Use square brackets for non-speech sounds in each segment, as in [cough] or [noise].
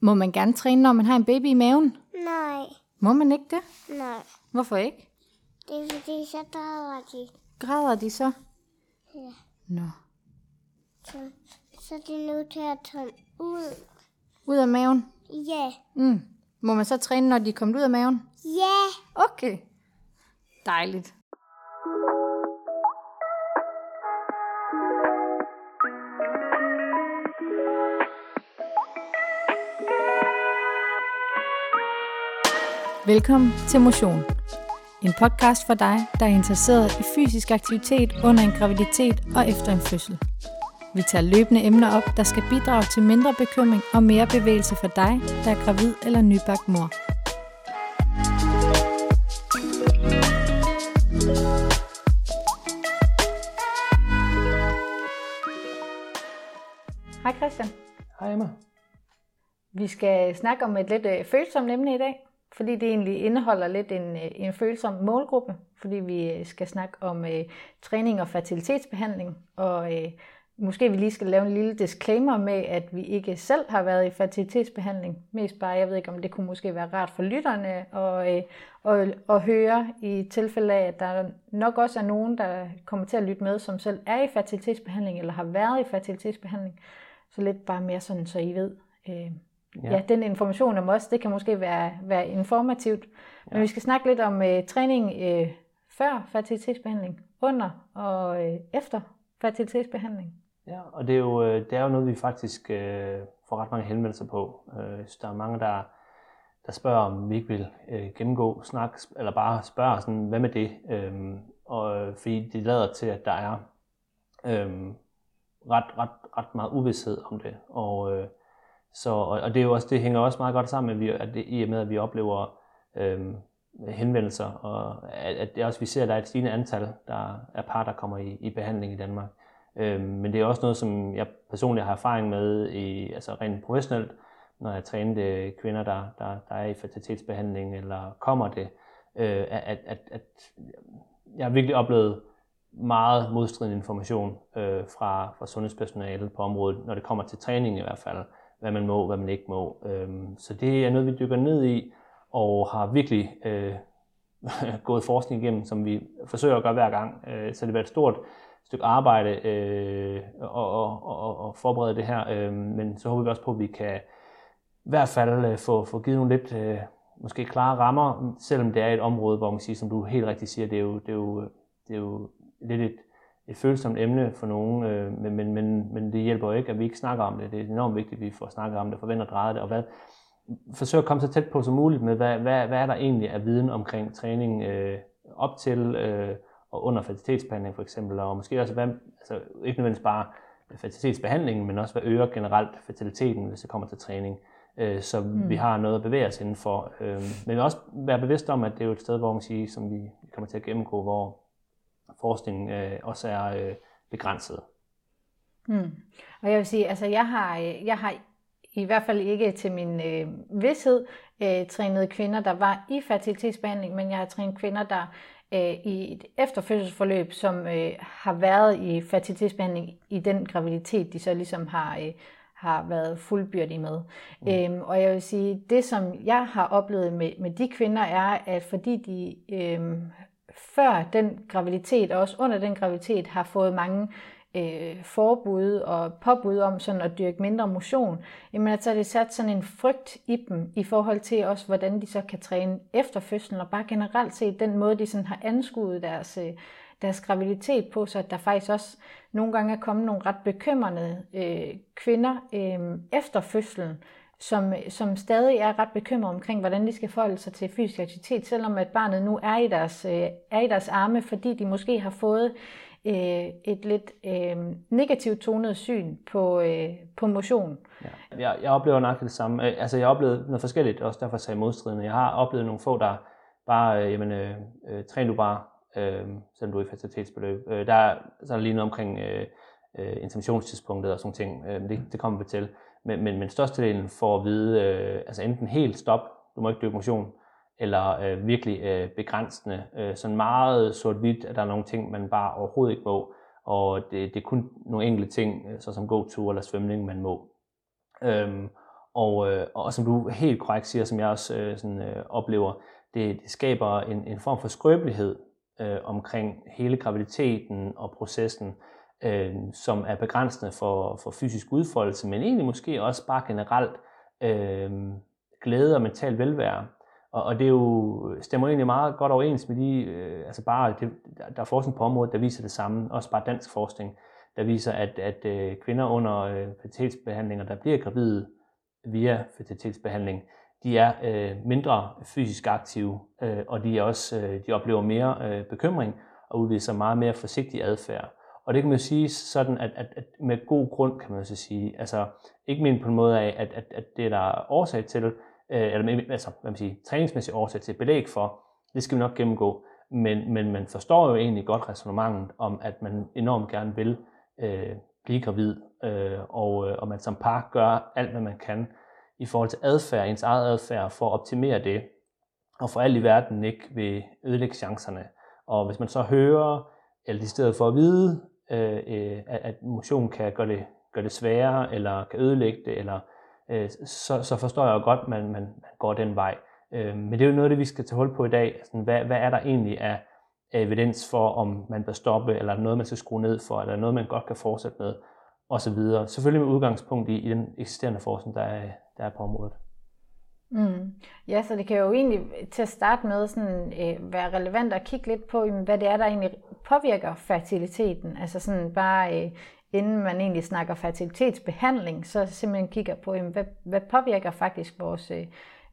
Må man gerne træne, når man har en baby i maven? Nej, Må man ikke det? nej. Hvorfor ikke? Det er fordi, så drager de. Græder de så? Ja. Nå. Så, så er de nødt til at tage ud. Ud af maven? Ja. Mm. Må man så træne, når de er kommet ud af maven? Ja. Okay. Dejligt. Velkommen til Motion. En podcast for dig, der er interesseret i fysisk aktivitet under en graviditet og efter en fødsel. Vi tager løbende emner op, der skal bidrage til mindre bekymring og mere bevægelse for dig, der er gravid eller nybagt mor. Hej Christian. Hej Emma. Vi skal snakke om et lidt øh, følsomt emne i dag, fordi det egentlig indeholder lidt en, øh, en følsom målgruppe, fordi vi øh, skal snakke om øh, træning og fertilitetsbehandling, og øh, måske vi lige skal lave en lille disclaimer med, at vi ikke selv har været i fertilitetsbehandling. Mest bare, jeg ved ikke, om det kunne måske være rart for lytterne og, øh, og, og høre i tilfælde af, at der nok også er nogen, der kommer til at lytte med, som selv er i fertilitetsbehandling eller har været i fertilitetsbehandling. Så lidt bare mere sådan, så I ved, øh, ja. ja, den information om os, det kan måske være, være informativt. Men ja. vi skal snakke lidt om øh, træning øh, før fertilitetsbehandling, under og øh, efter fertilitetsbehandling. Ja, og det er jo, øh, det er jo noget, vi faktisk øh, får ret mange henvendelser på. Øh, så der er mange, der, der spørger, om vi ikke vil øh, gennemgå, snak, eller bare spørge, sådan, hvad med det? Øh, og, øh, fordi det lader til, at der er øh, ret, ret, ret meget uvidshed om det. Og, øh, så, og, og det, er jo også, det hænger også meget godt sammen med, at det, i og med, at vi oplever øhm, henvendelser, og at, at det også, vi ser, at der er et stigende antal der er par, der kommer i, i behandling i Danmark. Øhm, men det er også noget, som jeg personligt har erfaring med, i, altså rent professionelt, når jeg trænede kvinder, der, der, der er i fertilitetsbehandling, eller kommer det, øh, at, at, at jeg har virkelig oplevet meget modstridende information øh, fra, fra sundhedspersonalet på området, når det kommer til træning i hvert fald, hvad man må, hvad man ikke må. Øhm, så det er noget, vi dykker ned i, og har virkelig øh, [laughs] gået forskning igennem, som vi forsøger at gøre hver gang. Øh, så det har været et stort stykke arbejde øh, og, og, og, og forberede det her, øh, men så håber vi også på, at vi kan i hvert fald øh, få, få givet nogle lidt øh, måske klare rammer, selvom det er et område, hvor man siger, som du helt rigtigt siger, det er jo, det er jo, det er jo lidt et, et følsomt emne for nogen, øh, men, men, men, men det hjælper jo ikke, at vi ikke snakker om det. Det er enormt vigtigt, at vi får snakket om det, forventer drejet det, og hvad, forsøger at komme så tæt på som muligt med, hvad, hvad, hvad er der egentlig af viden omkring træning øh, op til øh, og under fertilitetsbehandling for eksempel, og måske også, hvad, altså ikke nødvendigvis bare fertilitetsbehandlingen, men også hvad øger generelt fertiliteten, hvis det kommer til træning. Øh, så mm. vi har noget at bevæge os indenfor. Øh, men også være bevidst om, at det er jo et sted, hvor man siger, som vi kommer til at gennemgå, hvor forskningen øh, også er øh, begrænset. Mm. Og jeg vil sige, altså jeg har, jeg har i hvert fald ikke til min øh, vidshed øh, trænet kvinder, der var i fertilitetsbehandling, men jeg har trænet kvinder, der øh, i et efterfødselsforløb, som øh, har været i fertilitetsbehandling i den graviditet, de så ligesom har, øh, har været fuldbyrdige med. Mm. Øhm, og jeg vil sige, det som jeg har oplevet med, med de kvinder er, at fordi de øh, før den graviditet, og også under den graviditet, har fået mange øh, forbud og påbud om sådan at dyrke mindre motion, jamen at så har det sat sådan en frygt i dem i forhold til også, hvordan de så kan træne efter fødslen, og bare generelt set den måde, de sådan har anskuet deres, øh, deres graviditet på, så at der faktisk også nogle gange er kommet nogle ret bekymrende øh, kvinder øh, efter fødslen, som, som stadig er ret bekymret omkring, hvordan de skal forholde sig til fysisk aktivitet, selvom at barnet nu er i deres, øh, er i deres arme, fordi de måske har fået øh, et lidt øh, negativt tonet syn på, øh, på motion. Ja. Jeg, jeg oplever nok det samme. Øh, altså jeg har oplevet noget forskelligt, også derfor sagde jeg modstridende. Jeg har oplevet nogle få, der bare, øh, jamen, øh, øh, træn du bare, øh, selvom du er i facilitetsbeløb. Øh, der er sådan lige noget omkring øh, øh, interventionstidspunktet og sådan ting. Øh, det, det kommer vi til. Men, men, men størstedelen får at vide, øh, altså enten helt stop, du må ikke dyrke motion, eller øh, virkelig øh, begrænsende. Øh, sådan meget sort-hvidt, at der er nogle ting, man bare overhovedet ikke må, og det, det er kun nogle enkelte ting, øh, så som gåtur eller svømning, man må. Øhm, Og, øh, og som du helt korrekt siger, som jeg også øh, sådan, øh, oplever, det, det skaber en, en form for skrøbelighed øh, omkring hele graviditeten og processen, øh, som er begrænsende for, for fysisk udfoldelse, men egentlig måske også bare generelt øh, glæde og mental velvære. Og, og det er jo, stemmer egentlig meget godt overens med de, øh, altså bare, det, der er forskning på området, der viser det samme, også bare dansk forskning, der viser, at, at øh, kvinder under øh, fertilitetsbehandlinger, der bliver gravide via fertilitetsbehandling, de er øh, mindre fysisk aktive, øh, og de, er også, øh, de oplever mere øh, bekymring og udviser meget mere forsigtig adfærd. Og det kan man jo sige sådan, at, at, at med god grund kan man så sige, altså ikke mindst på en måde af, at, at, at det der er årsag til, øh, eller altså, hvad man siger, træningsmæssig årsag til belæg for, det skal vi nok gennemgå, men, men man forstår jo egentlig godt resonemanget om, at man enormt gerne vil øh, blive gravid, øh, og, øh, og man som par gør alt, hvad man kan i forhold til adfærd, ens eget adfærd, for at optimere det, og for alt i verden ikke vil ødelægge chancerne. Og hvis man så hører, eller i stedet for at vide, øh, øh at motion kan gøre det, gøre det sværere, eller kan ødelægge det, eller, øh, så, så forstår jeg jo godt, at man, man, man går den vej. Øh, men det er jo noget af det, vi skal tage hul på i dag. Altså, hvad, hvad er der egentlig af evidens for, om man bør stoppe, eller noget, man skal skrue ned for, eller noget, man godt kan fortsætte med, osv. Selvfølgelig med udgangspunkt i, i den eksisterende forskning, der er, der er på området. Mm. Ja, så det kan jo egentlig til at starte med sådan, øh, være relevant at kigge lidt på, hvad det er, der egentlig påvirker fertiliteten. Altså sådan bare øh, inden man egentlig snakker fertilitetsbehandling, så simpelthen kigger på, jamen, hvad, hvad påvirker faktisk vores, øh,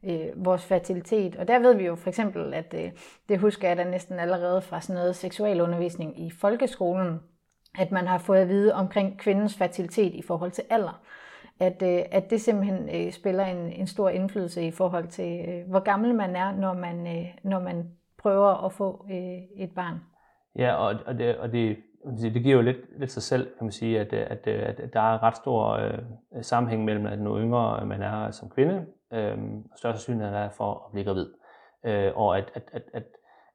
øh, vores fertilitet. Og der ved vi jo for eksempel, at øh, det husker jeg da næsten allerede fra sådan noget seksualundervisning i folkeskolen, at man har fået at vide omkring kvindens fertilitet i forhold til alder at, øh, at det simpelthen øh, spiller en, en stor indflydelse i forhold til, øh, hvor gammel man er, når man, øh, når man prøver at få øh, et barn. Ja, og, og, det, og det, det giver jo lidt, lidt sig selv, kan man sige, at, øh, at, øh, at der er ret stor øh, sammenhæng mellem, at nu yngre øh, man er som kvinde, øh, større sandsynlighed er for at blive gravid. Øh, og at, at, at, at,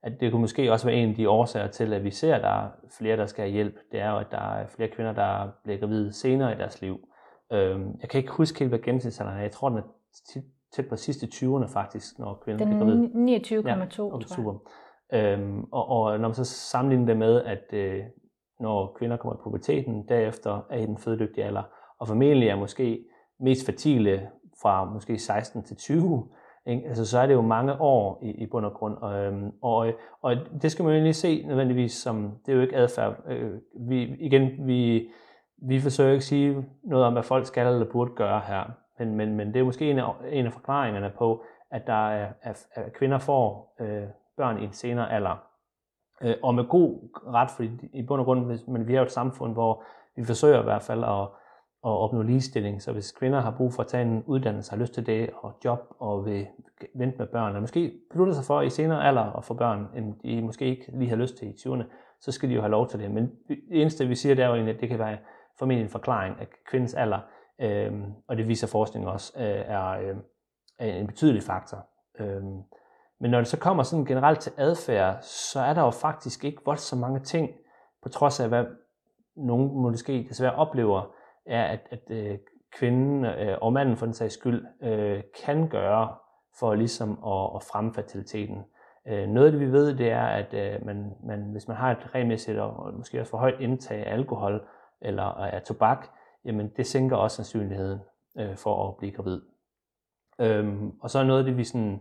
at det kunne måske også være en af de årsager til, at vi ser, at der er flere, der skal have hjælp. Det er jo, at der er flere kvinder, der bliver gravide senere i deres liv. Øhm, jeg kan ikke huske helt, hvad gennemsnitsalderen er. Jeg tror, den er tæt, tæt på sidste 20'erne faktisk, når kvinder bliver gravide. 29,2, ja, okay, super. Øhm, og, og når man så sammenligner det med, at øh, når kvinder kommer i puberteten, derefter er i den fødedygtige alder, og formentlig er måske mest fertile fra måske 16 til 20, ikke? Altså, så er det jo mange år i, i bund og grund. Og, øhm, og, og det skal man jo egentlig se nødvendigvis som, det er jo ikke adfærd. Øh, vi, igen, vi, vi forsøger ikke at sige noget om, hvad folk skal eller burde gøre her, men, men, men det er måske en af, en af forklaringerne på, at der er, at, at kvinder får øh, børn i en senere alder. Øh, og med god ret, fordi i bund og grund, men vi er jo et samfund, hvor vi forsøger i hvert fald at, at opnå ligestilling. Så hvis kvinder har brug for at tage en uddannelse, har lyst til det, og job, og vil vente med børn, eller måske beslutter sig for i senere alder at få børn, end de måske ikke lige har lyst til i 20'erne, så skal de jo have lov til det. Men det eneste, vi siger, det er jo egentlig, at det kan være formentlig en forklaring af kvindens alder, øh, og det viser forskning også, øh, er, øh, er en betydelig faktor. Øh, men når det så kommer sådan generelt til adfærd, så er der jo faktisk ikke voldsomt mange ting, på trods af hvad nogen måske desværre oplever, er, at, at øh, kvinden øh, og manden for den sags skyld øh, kan gøre for ligesom at, at fremme fertiliteten. Øh, noget af det vi ved, det er, at øh, man, man, hvis man har et regelmæssigt og måske også for højt indtag af alkohol, eller af tobak, jamen det sænker også sandsynligheden øh, for at blive gravid. Øhm, og så er noget af det, vi sådan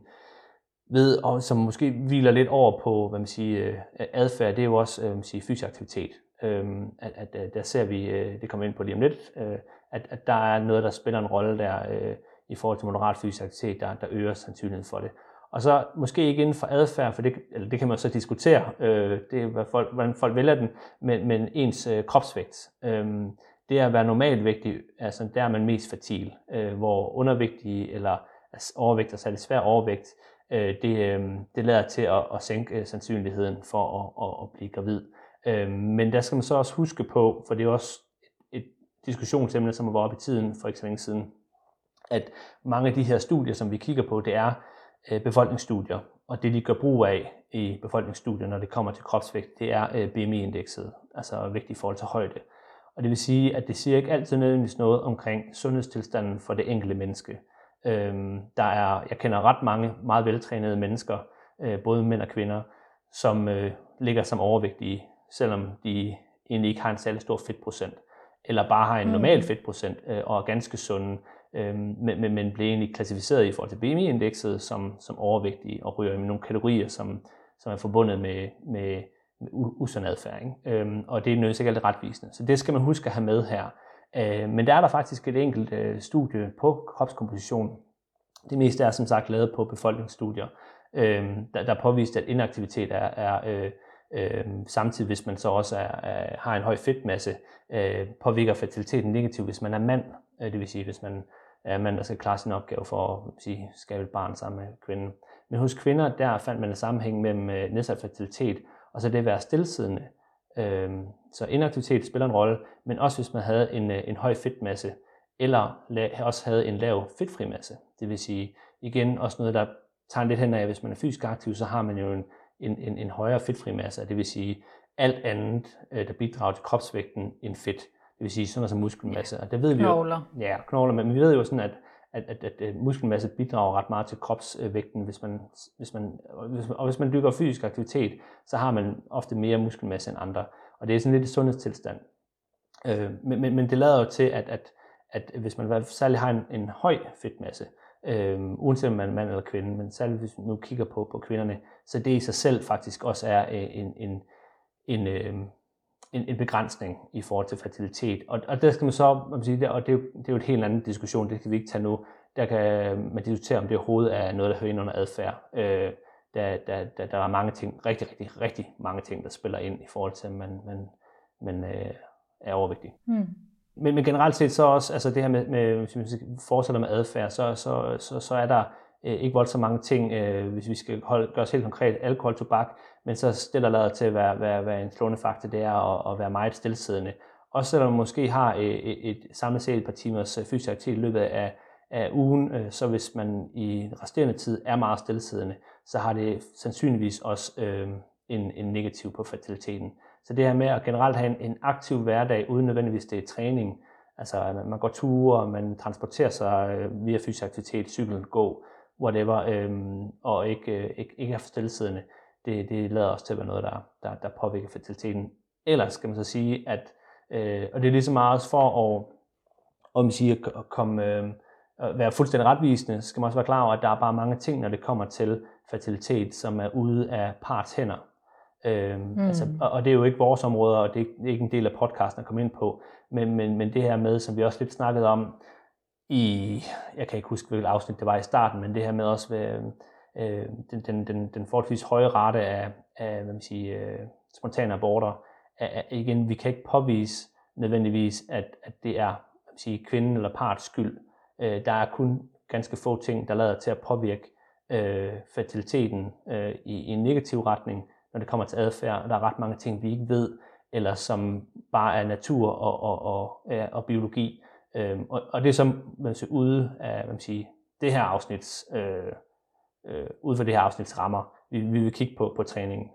ved, og som måske hviler lidt over på hvad man siger, øh, adfærd, det er jo også øh, man siger, fysisk aktivitet. Øhm, at, at, at der ser vi, øh, det kommer ind på lige om lidt, øh, at, at der er noget, der spiller en rolle der øh, i forhold til moderat fysisk aktivitet, der, der øger sandsynligheden for det. Og så måske ikke inden for adfærd, for det, eller det kan man så diskutere, øh, det er, hvad folk, hvordan folk vælger den, men, men ens øh, kropsvægt. Øh, det at være normalvægtig, altså der er man mest fertil, øh, hvor undervægtige eller altså overvægt, og særligt svær overvægt, øh, det, øh, det lader til at, at sænke øh, sandsynligheden for at, at, at blive gravid. Øh, men der skal man så også huske på, for det er også et, et diskussionsemne, som har været oppe i tiden for ikke så længe siden, at mange af de her studier, som vi kigger på, det er befolkningsstudier, og det de gør brug af i befolkningsstudier, når det kommer til kropsvægt, det er øh, BMI-indekset, altså vægt i forhold til højde. Og det vil sige, at det siger ikke altid nødvendigvis noget omkring sundhedstilstanden for det enkelte menneske. Øhm, der er, jeg kender ret mange meget veltrænede mennesker, øh, både mænd og kvinder, som øh, ligger som overvægtige, selvom de egentlig ikke har en særlig stor fedtprocent, eller bare har en mm. normal fedtprocent øh, og er ganske sunde, øh, men, men, men bliver egentlig klassificeret i forhold til BMI-indekset som, som overvægtige og ryger i nogle kategorier, som, som er forbundet med, med, med usund adfærd. Ikke? Øhm, og det er nødvendigvis ikke altid retvisende. Så det skal man huske at have med her. Øh, men der er der faktisk et enkelt øh, studie på kropskomposition. Det meste er som sagt lavet på befolkningsstudier, øh, der, der påviste, at inaktivitet er, er øh, øh, samtidig hvis man så også er, er, har en høj fedtmasse, øh, påvirker fertiliteten negativt, hvis man er mand. Øh, det vil sige, hvis man Øh, er mand, der skal altså klare sin opgave for at sige, skabe et barn sammen med kvinden. Men hos kvinder, der fandt man en sammenhæng mellem øh, nedsat fertilitet og så det at være stillesiddende. Øhm, så inaktivitet spiller en rolle, men også hvis man havde en, øh, en høj fedtmasse, eller også havde en lav fedtfri masse. Det vil sige, igen også noget, der tager lidt hen af, hvis man er fysisk aktiv, så har man jo en, en, en, en højere fedtfri masse, det vil sige alt andet, øh, der bidrager til kropsvægten end fedt. Det vil sige sådan noget som muskelmasse. Og det ved knogler. Vi jo, ja, knogler, men vi ved jo sådan, at at, at, at, at muskelmasse bidrager ret meget til kropsvægten, hvis man, hvis man, hvis man, og hvis man dykker fysisk aktivitet, så har man ofte mere muskelmasse end andre, og det er sådan lidt et sundhedstilstand. Øh, men, men, men det lader jo til, at, at, at hvis man særlig har en, en høj fedtmasse, øh, uanset om man er mand eller kvinde, men særligt hvis vi nu kigger på, på kvinderne, så det i sig selv faktisk også er øh, en, en, en, øh, en, en begrænsning i forhold til fertilitet. Og, og der skal man så, man sige, og det er, jo, det er jo et helt anden diskussion, det kan vi ikke tage nu. Der kan man diskutere, om det overhovedet er noget, der hører ind under adfærd. Øh, der, der, der, der er mange ting, rigtig, rigtig, rigtig mange ting, der spiller ind i forhold til, at man, man, man øh, er overvægtig. Mm. Men, men generelt set så også, altså det her med, med hvis vi fortsætter med adfærd, så, så, så, så er der øh, ikke voldsomt mange ting, øh, hvis vi skal holde, gøre os helt konkret, alkohol, tobak, men så stiller lader til at være, være, være en slående faktor, det er at, at være meget stillesiddende. Også selvom man måske har et, et, et samlet set et par timers øh, fysisk aktivitet i løbet af, af ugen, øh, så hvis man i resterende tid er meget stillesiddende, så har det sandsynligvis også øh, en, en negativ på fertiliteten. Så det her med at generelt have en, en aktiv hverdag, uden nødvendigvis det er træning, altså man går ture, man transporterer sig øh, via fysisk aktivitet, cykel, gå, whatever, øh, og ikke, øh, ikke, ikke er for stillesiddende, det, det lader også til at være noget, der, der, der påvirker fertiliteten. Ellers skal man så sige, at, øh, og det er ligesom meget også for at, om man siger, at komme, øh, at være fuldstændig retvisende, skal man også være klar over, at der er bare mange ting, når det kommer til fertilitet, som er ude af parts hænder. Øh, mm. altså, og, og det er jo ikke vores områder, og det er ikke en del af podcasten at komme ind på, men, men, men det her med, som vi også lidt snakkede om i, jeg kan ikke huske, hvilket afsnit det var i starten, men det her med også, ved, øh, den, den, den, den forholdsvis høje rate af, af hvad man siger, øh, spontane aborter, er, er, igen, vi kan ikke påvise nødvendigvis, at, at det er hvad man siger, kvinden eller parts skyld. Øh, der er kun ganske få ting, der lader til at påvirke øh, fertiliteten øh, i, i en negativ retning, når det kommer til adfærd. Der er ret mange ting, vi ikke ved, eller som bare er natur og, og, og, og, og biologi. Øh, og, og det er som man siger, ude af hvad man siger, det her afsnits øh, øh, ud for det her afsnits rammer. Vi, vi vil kigge på, på træningen.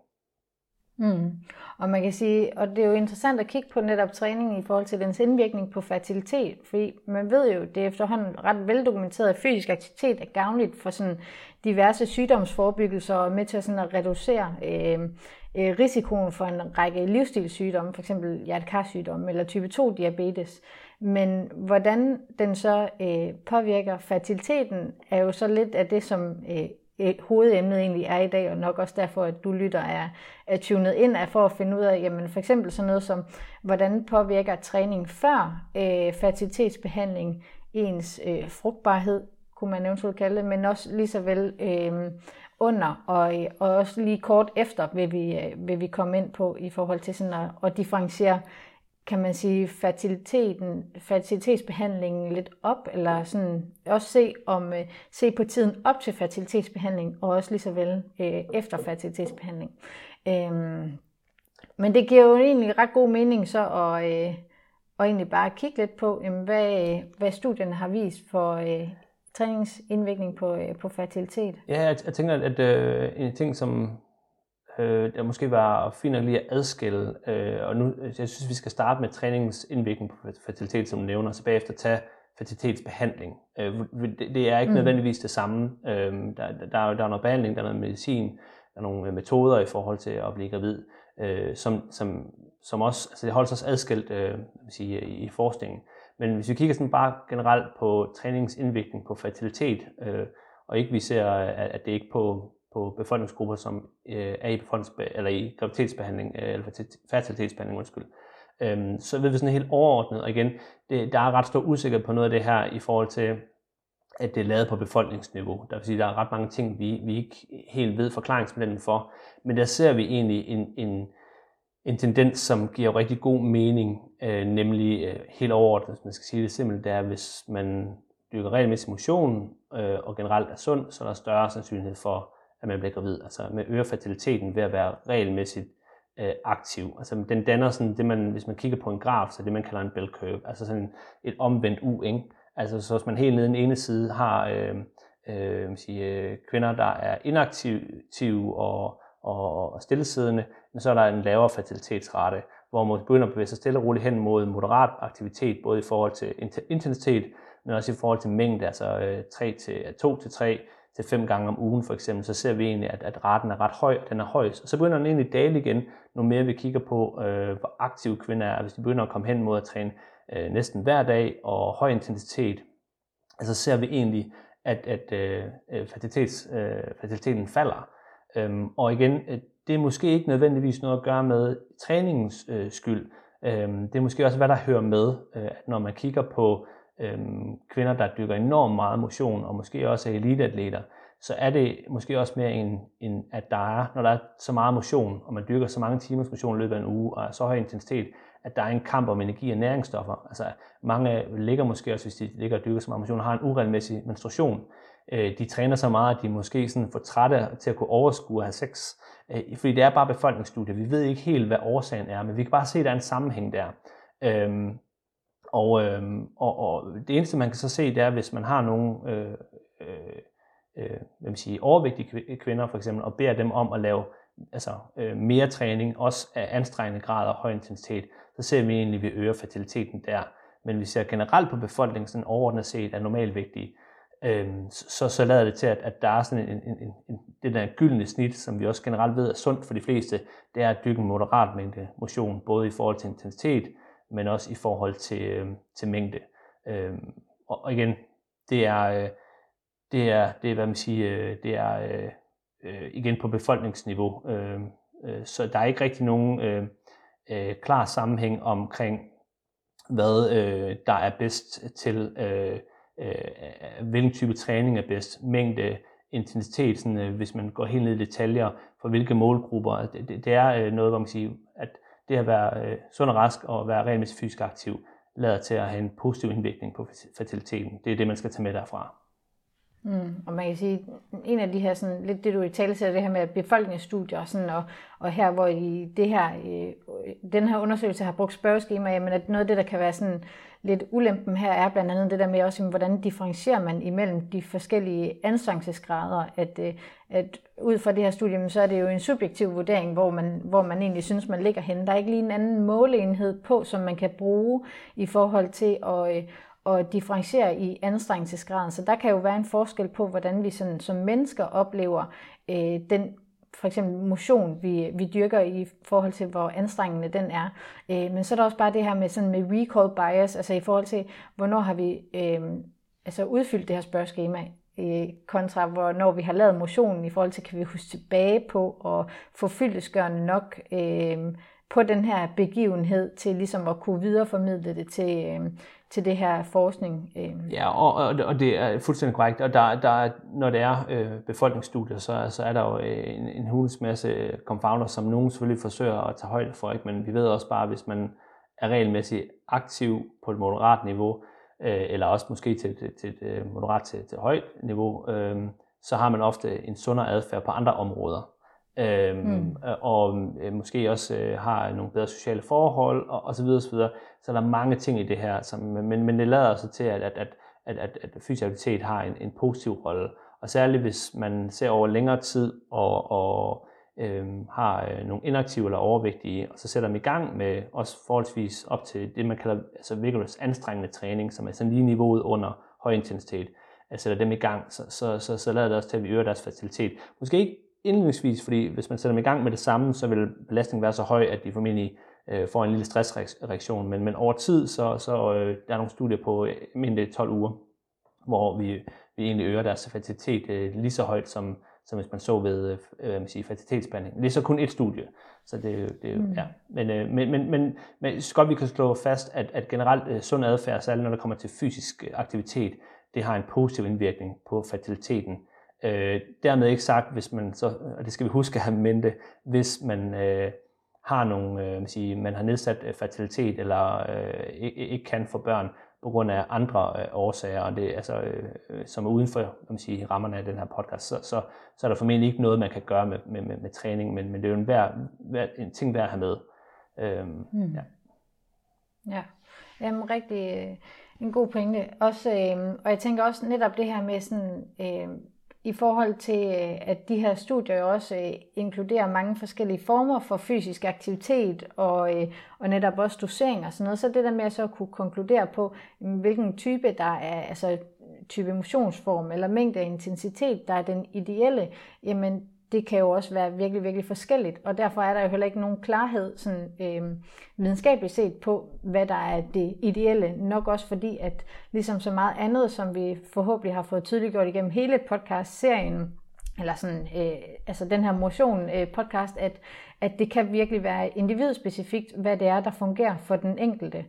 Mm. Og man kan sige, og det er jo interessant at kigge på netop træningen i forhold til dens indvirkning på fertilitet, fordi man ved jo, det er efterhånden ret veldokumenteret, at fysisk aktivitet er gavnligt for sådan diverse sygdomsforebyggelser og med til sådan at reducere øh, øh, risikoen for en række livsstilssygdomme, f.eks. hjertekarsygdomme eller type 2 diabetes. Men hvordan den så øh, påvirker fertiliteten, er jo så lidt af det, som øh, hovedemnet egentlig er i dag, og nok også derfor, at du lytter er, er tunet ind af for at finde ud af, jamen for eksempel sådan noget som, hvordan påvirker træning før øh, fertilitetsbehandling ens øh, frugtbarhed, kunne man eventuelt kalde det, men også lige så vel øh, under, og, øh, og også lige kort efter vil vi, øh, vil vi komme ind på i forhold til sådan at, at differentiere kan man sige, fertiliteten, fertilitetsbehandlingen lidt op, eller sådan også se, om, øh, se på tiden op til fertilitetsbehandling, og også lige så vel øh, efter fertilitetsbehandling. Øhm, men det giver jo egentlig ret god mening så at, øh, at egentlig bare kigge lidt på, jamen, hvad, øh, hvad studierne har vist for øh, træningsindvirkning på, øh, på fertilitet. Ja, jeg, jeg tænker, at øh, en ting, som øh, der måske var fint at lige at adskille. Øh, og nu, jeg synes, vi skal starte med træningens indvirkning på fertilitet, som du nævner, og så bagefter tage fertilitetsbehandling. Øh, det, det er ikke mm. nødvendigvis det samme. Øh, der, der, er, der er noget behandling, der er noget medicin, der er nogle metoder i forhold til at blive gravid, øh, som, som, som også, altså det holder sig adskilt øh, sige, i forskningen. Men hvis vi kigger sådan bare generelt på træningsindvikling på fertilitet, øh, og ikke vi ser, at, at det ikke på, på befolkningsgrupper, som øh, er i, befolkningsbe- eller i graviditetsbehandling, øh, eller fertilitetsbehandling, undskyld, Øhm, så ved vi sådan helt overordnet, og igen, det, der er ret stor usikkerhed på noget af det her i forhold til, at det er lavet på befolkningsniveau. Der vil sige, der er ret mange ting, vi, vi ikke helt ved forklaringsmodellen for, men der ser vi egentlig en, en, en tendens, som giver rigtig god mening, øh, nemlig øh, helt overordnet, hvis man skal sige det simpelt, det er, hvis man dyrker regelmæssig motion øh, og generelt er sund, så er der større sandsynlighed for, at man bliver gravid. Altså med øger fertiliteten ved at være regelmæssigt øh, aktiv. Altså den danner sådan det, man, hvis man kigger på en graf, så det man kalder en bell curve, altså sådan et omvendt U, ikke? Altså så hvis man helt nede i den ene side har øh, øh, sige, øh, kvinder, der er inaktive og, og, og stillesiddende, men så er der en lavere fertilitetsrate, hvor man begynder at bevæge sig stille og roligt hen mod moderat aktivitet, både i forhold til intensitet, men også i forhold til mængde, altså øh, 3 til, 2 til 3 til fem gange om ugen for eksempel, så ser vi egentlig, at, at raten er ret høj, og den er høj. Og så begynder den egentlig at dale igen, nu mere vi kigger på, øh, hvor aktive kvinder er. Hvis de begynder at komme hen mod at træne øh, næsten hver dag og høj intensitet, så ser vi egentlig, at, at øh, øh fertilitets, øh, fertiliteten falder. Øhm, og igen, øh, det er måske ikke nødvendigvis noget at gøre med træningens øh, skyld. Øhm, det er måske også, hvad der hører med, øh, når man kigger på øhm, kvinder, der dykker enormt meget motion, og måske også er eliteatleter, så er det måske også mere en, en, at der er, når der er så meget motion, og man dyrker så mange timers motion i løbet af en uge, og er så høj intensitet, at der er en kamp om energi og næringsstoffer. Altså mange ligger måske også, hvis de ligger og dyrker så meget motion, har en uregelmæssig menstruation. Øh, de træner så meget, at de måske sådan for trætte til at kunne overskue at have sex. Øh, fordi det er bare befolkningsstudier. Vi ved ikke helt, hvad årsagen er, men vi kan bare se, at der er en sammenhæng der. Øhm, og, øh, og, og det eneste, man kan så se, det er, hvis man har nogle øh, øh, øh hvad man sige, overvægtige kvinder for eksempel, og beder dem om at lave altså, øh, mere træning, også af anstrengende grad og høj intensitet, så ser vi egentlig, at vi øger fertiliteten der. Men vi ser generelt på befolkningen sådan overordnet set er normalvægtige, øh, så, så lader det til, at, at der er sådan en, en, en, en, det der gyldne snit, som vi også generelt ved er sundt for de fleste, det er at dyrke en moderat mængde motion, både i forhold til intensitet, men også i forhold til, øh, til mængde. Øh, og, og igen, det er, øh, det er, det er, hvad man siger, øh, det er øh, øh, igen på befolkningsniveau. Øh, øh, så der er ikke rigtig nogen øh, øh, klar sammenhæng omkring, hvad øh, der er bedst til, øh, øh, hvilken type træning er bedst, mængde, intensitet, sådan, øh, hvis man går helt ned i detaljer for hvilke målgrupper. Det, det, det er øh, noget, hvor man siger, at det at være øh, sund og rask og være regelmæssigt fysisk aktiv, lader til at have en positiv indvirkning på fertiliteten. Det er det, man skal tage med derfra. Mm, og man kan sige, en af de her, sådan, lidt det du i tale det her med befolkningsstudier, sådan, og, og her hvor i det her, øh, den her undersøgelse har brugt spørgeskema, jamen at noget af det, der kan være sådan lidt ulempen her, er blandt andet det der med også, hvordan differencierer man imellem de forskellige anstrengelsesgrader, at, øh, at ud fra det her studie, så er det jo en subjektiv vurdering, hvor man, hvor man egentlig synes, man ligger henne. Der er ikke lige en anden måleenhed på, som man kan bruge i forhold til at, øh, at differentiere i anstrengelsesgraden. Så der kan jo være en forskel på, hvordan vi sådan, som mennesker oplever øh, den for eksempel motion, vi, vi dyrker i forhold til, hvor anstrengende den er. Øh, men så er der også bare det her med, sådan med recall bias, altså i forhold til, hvornår har vi øh, altså udfyldt det her spørgeskema, øh, kontra hvornår vi har lavet motionen i forhold til, kan vi huske tilbage på og få fyldesgørende nok øh, på den her begivenhed til ligesom at kunne videreformidle det til, øh, til det her forskning. Øh. Ja, og, og, og det er fuldstændig korrekt. Og der, der, når det er øh, befolkningsstudier, så, så er der jo øh, en, en hulens masse confounder, som nogen selvfølgelig forsøger at tage højde for. Ikke? Men vi ved også bare, hvis man er regelmæssigt aktiv på et moderat niveau, øh, eller også måske til, til, til et øh, moderat til, til højt niveau, øh, så har man ofte en sundere adfærd på andre områder øhm, mm. og øh, måske også øh, har nogle bedre sociale forhold og, og så videre, så videre. Så der er mange ting i det her, som, men, men det lader sig til, at, at, at, at, at, at fysisk aktivitet har en, en positiv rolle. Og særligt hvis man ser over længere tid og, og øh, har øh, nogle inaktive eller overvægtige, og så sætter dem i gang med også forholdsvis op til det, man kalder altså vigorous anstrengende træning, som er sådan lige niveauet under høj intensitet. At sætter dem i gang, så, så, så, så lader det også til, at vi øger deres facilitet. Måske ikke indledningsvis, fordi hvis man sætter dem i gang med det samme, så vil belastningen være så høj, at de formentlig øh, får en lille stressreaktion. Men, men over tid, så, så øh, der er nogle studier på mindre 12 uger, hvor vi, vi egentlig øger deres fertilitet øh, lige så højt, som, som hvis man så ved øh, man siger, fertilitetsbehandling. Det er så kun et studie, så det, det mm. ja. Men, øh, men, men, men, men så godt vi kan slå fast, at, at generelt øh, sund adfærd, særligt når det kommer til fysisk aktivitet, det har en positiv indvirkning på fertiliteten. Øh, dermed ikke sagt, hvis man så, og det skal vi huske at have mente, hvis man øh, har nogle, øh, man, siger, man har nedsat øh, fertilitet eller øh, ikke, ikke kan få børn på grund af andre øh, årsager, og det, altså, øh, som er uden for man siger, rammerne af den her podcast, så, så, så er der formentlig ikke noget, man kan gøre med, med, med, med træning, men, men det er jo en, hver, hver, en ting værd at have med. Øhm, mm. Ja. Ja, Jamen, rigtig øh, en god pointe. Også, øh, og jeg tænker også netop det her med sådan, øh, i forhold til, øh, at de her studier også øh, inkluderer mange forskellige former for fysisk aktivitet og, øh, og netop også dosering og sådan noget, så det der med at så kunne konkludere på, mm, hvilken type der er, altså type motionsform eller mængde af intensitet, der er den ideelle, jamen det kan jo også være virkelig, virkelig forskelligt, og derfor er der jo heller ikke nogen klarhed sådan, øh, videnskabeligt set på, hvad der er det ideelle. Nok også fordi, at ligesom så meget andet, som vi forhåbentlig har fået tydeligt gjort igennem hele podcast-serien, eller sådan, øh, altså den her motion øh, podcast, at, at det kan virkelig være individspecifikt, hvad det er, der fungerer for den enkelte.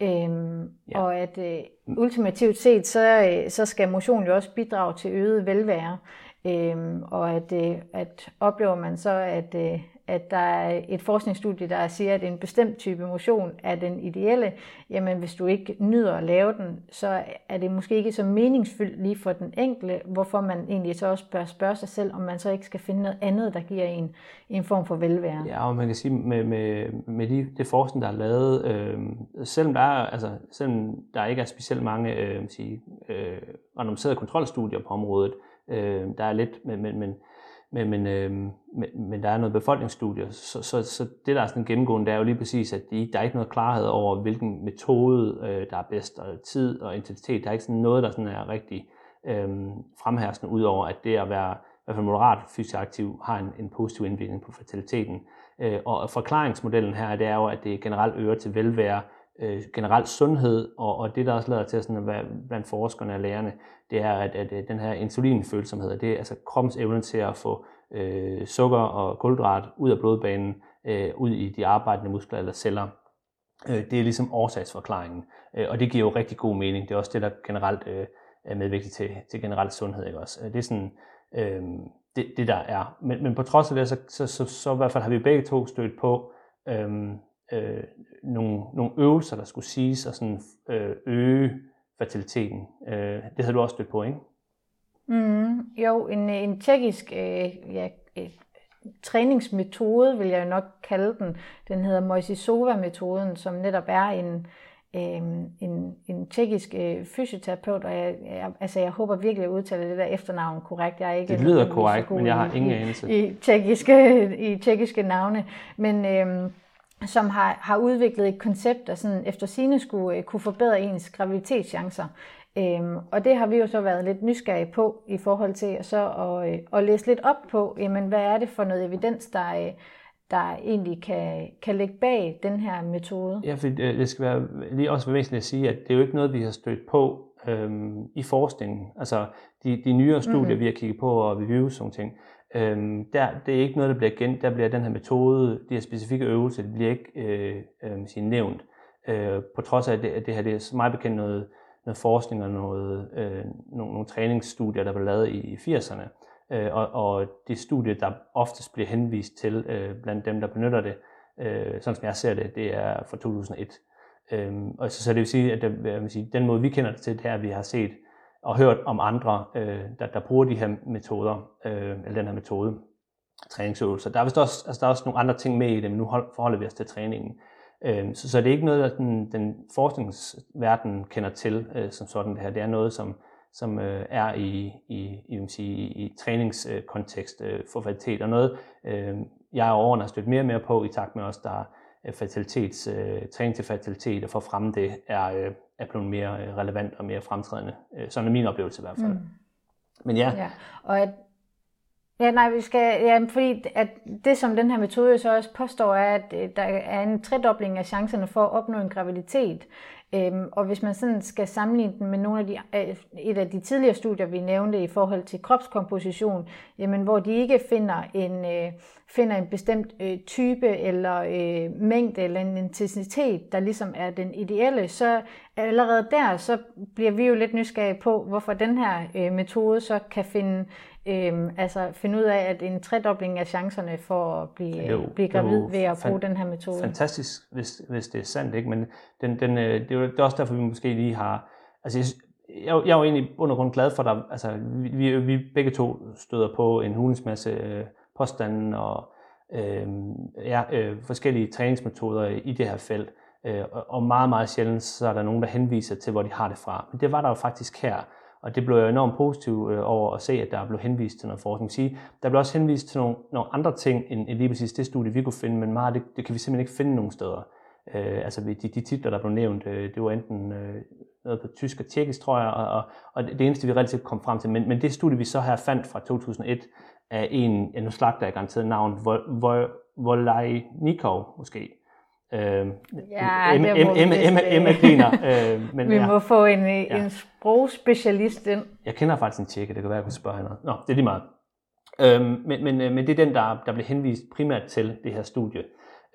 Øhm, ja. Og at øh, ultimativt set, så, øh, så skal motion jo også bidrage til øget velvære. Øhm, og at, øh, at oplever man så, at, øh, at der er et forskningsstudie, der siger, at en bestemt type motion er den ideelle, jamen hvis du ikke nyder at lave den, så er det måske ikke så meningsfyldt lige for den enkelte, hvorfor man egentlig så også bør spørge sig selv, om man så ikke skal finde noget andet, der giver en en form for velvære. Ja, og man kan sige, med, med, med de, det forskning, der er lavet, øh, selvom, der er, altså, selvom der ikke er specielt mange øh, sige, øh, randomiserede kontrolstudier på området, Øh, Øh, der er lidt, men, men, men, men, men, øh, men, men der er noget befolkningsstudier, så, så, så det der er sådan gennemgående, det er jo lige præcis, at de, der er ikke noget klarhed over, hvilken metode, øh, der er bedst, og tid og intensitet. Der er ikke sådan noget, der sådan er rigtig øh, fremherskende, udover at det at være i hvert fald moderat fysisk aktiv har en, en positiv indvirkning på fertiliteten. Øh, og forklaringsmodellen her, det er jo, at det generelt øger til velvære, øh, generelt sundhed, og, og det der også lader til sådan at være blandt forskerne og lærerne, det er, at, at, at den her insulinfølsomhed, det er altså kroppens evne til at få øh, sukker og kulhydrat ud af blodbanen, øh, ud i de arbejdende muskler eller celler. Øh, det er ligesom årsagsforklaringen, øh, og det giver jo rigtig god mening. Det er også det, der generelt øh, er medvigtigt til, til generelt sundhed. Ikke også? Øh, det er sådan, øh, det, det der er. Men, men på trods af det, så, så, så, så i hvert fald har vi begge to stødt på øhm, øh, nogle, nogle øvelser, der skulle siges og sådan, øh, øge fertiliteten. Øh, det havde du også stødt på, ikke? Mm, jo, en, en tjekkisk øh, ja, øh, træningsmetode, vil jeg nok kalde den. Den hedder Moisisova-metoden, som netop er en, øh, en, en tjekkisk øh, fysioterapeut, og jeg, jeg, altså, jeg håber virkelig, at jeg udtaler det der efternavn korrekt. Jeg er ikke det lyder korrekt, men jeg har ingen anelse. I, i, tjekkiske, i tjekkiske navne. Men... Øh, som har, har udviklet et koncept, der sådan efter sine skulle uh, kunne forbedre ens graviditetschancer. Øhm, og det har vi jo så været lidt nysgerrige på i forhold til så at, øh, at læse lidt op på, jamen, hvad er det for noget evidens, der, øh, der egentlig kan, kan ligge bag den her metode. Ja, for det skal være lige også væsentligt at sige, at det er jo ikke noget, vi har stødt på øhm, i forskningen. Altså de, de nyere studier, mm-hmm. vi har kigget på og reviews og sådan ting, Øhm, der, det er ikke noget, der bliver gen, der bliver den her metode, de her specifikke øvelser, det bliver ikke øh, øh, sige, nævnt. Øh, på trods af, at det, at det her det er meget bekendt noget, noget forskning og noget, øh, nogle, nogle træningsstudier, der blev lavet i, i 80'erne. Øh, og, og det studie, der oftest bliver henvist til øh, blandt dem, der benytter det, øh, sådan som jeg ser det, det er fra 2001. Øh, og så, så det vil sige, at øh, det, vil sige, den måde, vi kender det til, det er, at vi har set og hørt om andre, øh, der, der bruger de her metoder, øh, eller den her metode, træningsøvelser. Der er vist også, altså der er også nogle andre ting med i det, men nu forholder vi os til træningen. Øh, så, så det er ikke noget, der den, den forskningsverden kender til øh, som sådan det her. Det er noget, som, som øh, er i, i, i, vil sige, i, i træningskontekst øh, for kvalitet, og noget, øh, jeg er årene har stødt mere og mere på, i takt med os, der fertilitets, øh, træning til fertilitet, og for at fremme det, er, øh, er blevet mere øh, relevant og mere fremtrædende. Øh, sådan er min oplevelse i hvert fald. Mm. Men ja. ja. Og at Ja, nej, vi skal, ja, fordi at det, som den her metode så også påstår, er, at øh, der er en tredobling af chancerne for at opnå en graviditet. Øhm, og hvis man sådan skal sammenligne den med nogle af de, øh, et af de tidligere studier, vi nævnte i forhold til kropskomposition, jamen, hvor de ikke finder en, øh, finder en bestemt øh, type eller øh, mængde eller en intensitet, der ligesom er den ideelle, så allerede der, så bliver vi jo lidt nysgerrige på, hvorfor den her øh, metode så kan finde Øhm, altså finde ud af, at en tredobling af chancerne for at blive, jo, blive gravid ved at bruge den her metode. Fantastisk, hvis, hvis det er sandt, ikke? men den, den, øh, det, er jo, det er også derfor, vi måske lige har... Altså, jeg, jeg er jo egentlig under grund glad for, at altså, vi, vi begge to støder på en hulens masse øh, påstande og øh, ja, øh, forskellige træningsmetoder i det her felt. Øh, og meget, meget sjældent, så er der nogen, der henviser til, hvor de har det fra. Men det var der jo faktisk her. Og det blev jeg enormt positiv øh, over at se, at der blev henvist til noget forskning. Sige, der blev også henvist til nogle, nogle andre ting, end, end lige præcis det studie, vi kunne finde, men meget det, det kan vi simpelthen ikke finde nogen steder. Øh, altså de, de titler, der blev nævnt, øh, det var enten øh, noget på tysk og tjekkisk, tror jeg, og, og, og det eneste, vi relativt kom frem til. Men, men det studie, vi så her fandt fra 2001, er en, ja, nu slagter jeg garanteret navn, Volajnikov måske, Øh, ja, Emma, Emma, Emma, Emma griner. Øh, [laughs] men vi ja. må få en, ja. en sprogspecialist ind. Jeg kender faktisk en tjekke, det kan være, jeg kunne spørge hende. Nå, det er lige meget. Øhm, men, men, øh, men det er den, der, der bliver henvist primært til det her studie.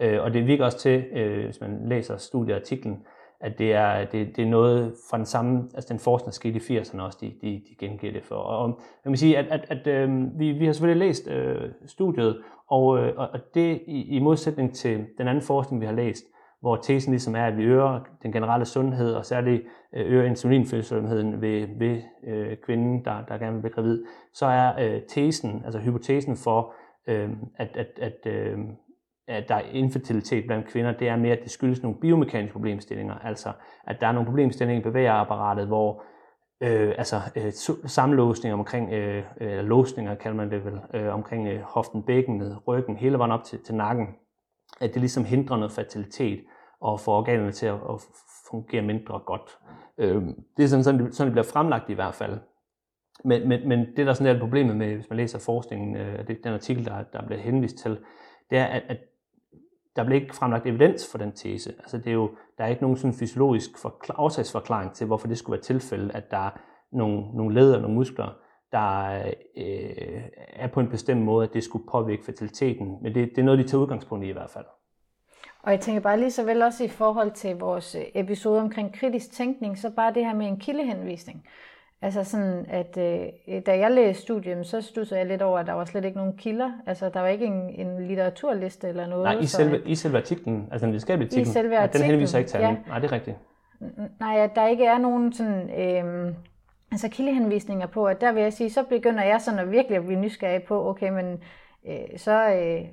Øh, og det virker også til, øh, hvis man læser studieartiklen, at det er, det, det er noget fra den samme, altså den forskning, der skete i 80'erne også, de, de, de gengiver det for. Og jeg vil sige, at, at, at øh, vi, vi har selvfølgelig læst øh, studiet, og, øh, og det i, i modsætning til den anden forskning, vi har læst, hvor tesen ligesom er, at vi øger den generelle sundhed, og særligt øh, øger insulinfølsomheden ved, ved øh, kvinden, der, der gerne vil blive gravid, så er øh, tesen, altså hypotesen for, øh, at, at, at, øh, at der er infertilitet blandt kvinder, det er mere, at det skyldes nogle biomekaniske problemstillinger, altså at der er nogle problemstillinger i bevægerapparatet, hvor øh, altså øh, sammenlåsninger omkring, øh, øh, låsninger kalder man det vel, øh, omkring øh, hoften, bækkenet, ryggen, hele vejen op til, til nakken, at det ligesom hindrer noget fertilitet og får organerne til at, at fungere mindre godt. Øh, det er sådan, sådan, det, sådan, det bliver fremlagt i hvert fald. Men, men, men det, der sådan er problemet med, hvis man læser forskningen, øh, det, den artikel, der, der bliver henvist til, det er, at, at der blev ikke fremlagt evidens for den tese. Altså det er jo, der er ikke nogen sådan fysiologisk årsagsforklaring til, hvorfor det skulle være tilfældet, at der er nogle, nogle led og nogle muskler, der øh, er på en bestemt måde, at det skulle påvirke fertiliteten. Men det, det er noget, de tager udgangspunkt i i hvert fald. Og jeg tænker bare lige så vel også i forhold til vores øh, episode omkring kritisk tænkning, så bare det her med en kildehenvisning. Altså sådan, at øh, da jeg læste studiet, så studsede jeg lidt over, at der var slet ikke nogen kilder. Altså, der var ikke en, en litteraturliste eller noget. Nej, i selve, at, i selve artiklen, altså den videnskabelige artikel, i selve artiklen, den henviser ikke til ja. Nej, det er rigtigt. Nej, at der ikke er nogen sådan, øh, altså kildehenvisninger på, at der vil jeg sige, så begynder jeg sådan at virkelig at blive nysgerrig på, okay, men så øh,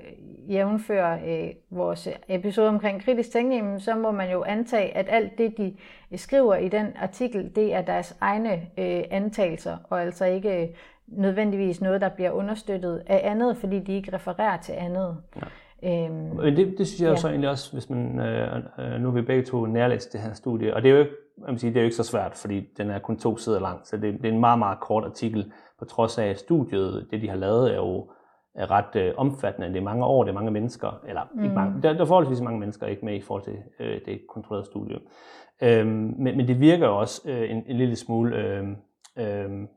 jævnfører øh, vores episode omkring kritisk tænkning, så må man jo antage, at alt det, de skriver i den artikel, det er deres egne øh, antagelser, og altså ikke nødvendigvis noget, der bliver understøttet af andet, fordi de ikke refererer til andet. Ja. Øhm, Men det, det synes jeg ja. så egentlig også, hvis man, øh, øh, nu har vi begge to nærlæst det her studie, og det er jo ikke, jeg vil sige, det er jo ikke så svært, fordi den er kun to sider lang, så det, det er en meget, meget kort artikel, på trods af, studiet, det de har lavet, er jo er ret øh, omfattende. Det er mange år, det er mange mennesker, eller mm. ikke mange, der, der er forholdsvis mange mennesker ikke med i forhold til øh, det kontrollerede studie. Øhm, men, men det virker jo også øh, en, en lille smule, øh, øh,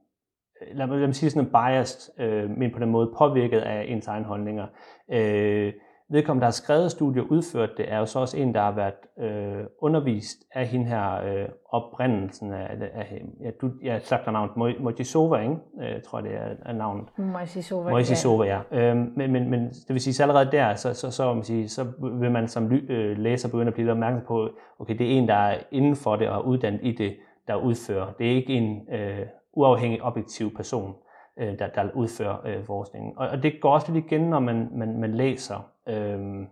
lad, mig, lad mig sige sådan en biased, øh, men på den måde påvirket af ens egne holdninger. Øh, vedkommende, der har skrevet studiet og udført det, er jo så også en, der har været øh, undervist af hende her øh, oprindelsen af, af ja, du, jeg sagt navnet Mojisova, ikke? Jeg øh, tror, det er, er navnet. Mojisova, Mojisova ja. ja. Øh, men, men, men det vil sige, så allerede der, så, så, så, man sige, så vil man som øh, læser begynde at blive opmærksom på, okay, det er en, der er inden for det og uddannet i det, der udfører. Det er ikke en øh, uafhængig, objektiv person øh, der, der udfører øh, forskningen. Og, og det går også lidt igen, når man, man, man læser. Øh,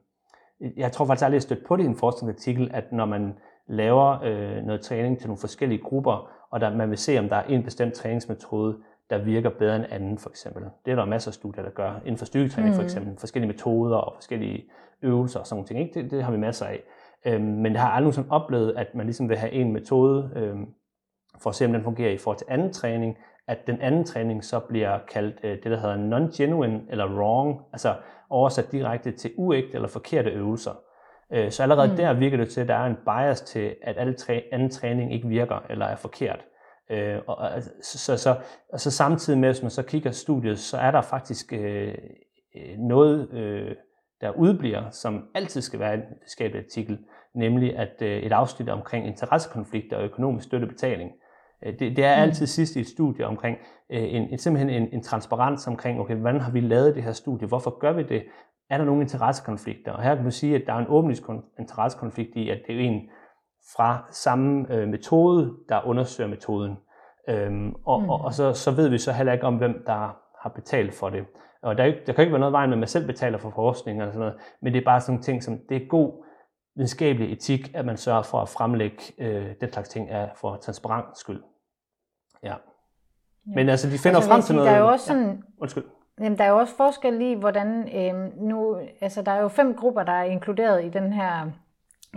jeg tror faktisk aldrig, jeg stødt på det i en forskningsartikel, at når man laver øh, noget træning til nogle forskellige grupper, og der, man vil se, om der er en bestemt træningsmetode, der virker bedre end anden, for eksempel. Det er der masser af studier, der gør. Inden for styrketræning, mm. for eksempel, forskellige metoder og forskellige øvelser og sådan noget. Ikke? Det, det har vi masser af. Øhm, men jeg har aldrig sådan oplevet, at man ligesom vil have en metode, øhm, for at se, om den fungerer i forhold til anden træning, at den anden træning så bliver kaldt øh, det, der hedder non-genuine eller wrong, altså oversat direkte til uægte eller forkerte øvelser. Øh, så allerede mm. der virker det til, at der er en bias til, at alle træ, anden træning ikke virker eller er forkert. Øh, og, og, så, så, og så samtidig med, hvis man så kigger studiet, så er der faktisk øh, noget, øh, der udbliver, som altid skal være en videnskabelig artikel, nemlig at øh, et afsnit omkring interessekonflikter og økonomisk støttebetaling. Øh, det, det er mm. altid sidst i et studie omkring øh, en, en, simpelthen en, en transparens omkring, okay, hvordan har vi lavet det her studie, hvorfor gør vi det, er der nogle interessekonflikter? Og her kan man sige, at der er en åbenlyst interessekonflikt i, at det er en fra samme øh, metode, der undersøger metoden. Øhm, og, mm. og, og så, så ved vi så heller ikke om, hvem der har betalt for det. Og der, er der kan ikke være noget vejen med, at man selv betaler for forskning eller sådan noget, men det er bare sådan nogle ting, som det er god videnskabelig etik, at man sørger for at fremlægge øh, den slags ting af for transparens skyld. Ja. ja. Men altså, de finder altså, frem til noget... Der er jo også sådan... Ja. Undskyld. Jamen, der er jo også forskel i, hvordan øh, nu, altså der er jo fem grupper, der er inkluderet i den her,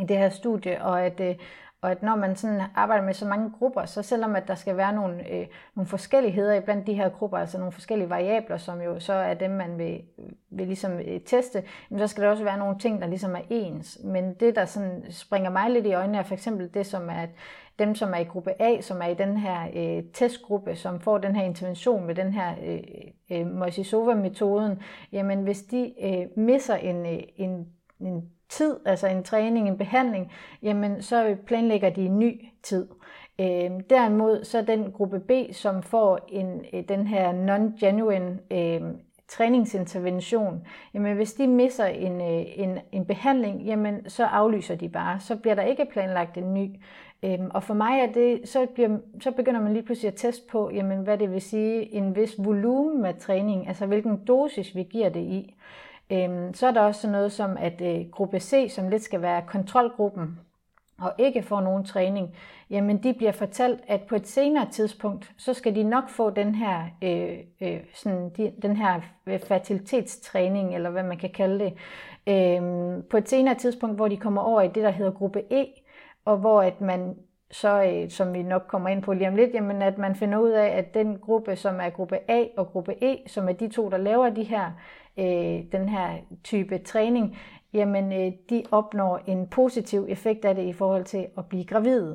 i det her studie, og at, øh, og at når man sådan arbejder med så mange grupper, så selvom at der skal være nogle, øh, nogle forskelligheder i blandt de her grupper, altså nogle forskellige variabler, som jo så er dem, man vil, vil ligesom øh, teste, men så skal der også være nogle ting, der ligesom er ens. Men det, der sådan springer mig lidt i øjnene, er for eksempel det, som er, at dem, som er i gruppe A, som er i den her øh, testgruppe, som får den her intervention med den her øh, øh, Moisisova-metoden, jamen hvis de øh, misser en, øh, en, en tid, altså en træning, en behandling, jamen så planlægger de en ny tid. Øh, derimod så den gruppe B, som får en, øh, den her non-genuine øh, træningsintervention, jamen hvis de misser en, øh, en, en behandling, jamen så aflyser de bare. Så bliver der ikke planlagt en ny. Øhm, og for mig er det, så, bliver, så begynder man lige pludselig at teste på, jamen, hvad det vil sige en vis volumen med træning, altså hvilken dosis vi giver det i. Øhm, så er der også noget som, at øh, gruppe C, som lidt skal være kontrolgruppen, og ikke får nogen træning, jamen de bliver fortalt, at på et senere tidspunkt, så skal de nok få den her, øh, øh, sådan, de, den her øh, fertilitetstræning, eller hvad man kan kalde det, øh, på et senere tidspunkt, hvor de kommer over i det, der hedder gruppe E, og hvor at man så, øh, som vi nok kommer ind på lige om lidt, jamen at man finder ud af, at den gruppe, som er gruppe A og gruppe E, som er de to, der laver de her, øh, den her type træning, jamen øh, de opnår en positiv effekt af det i forhold til at blive gravid.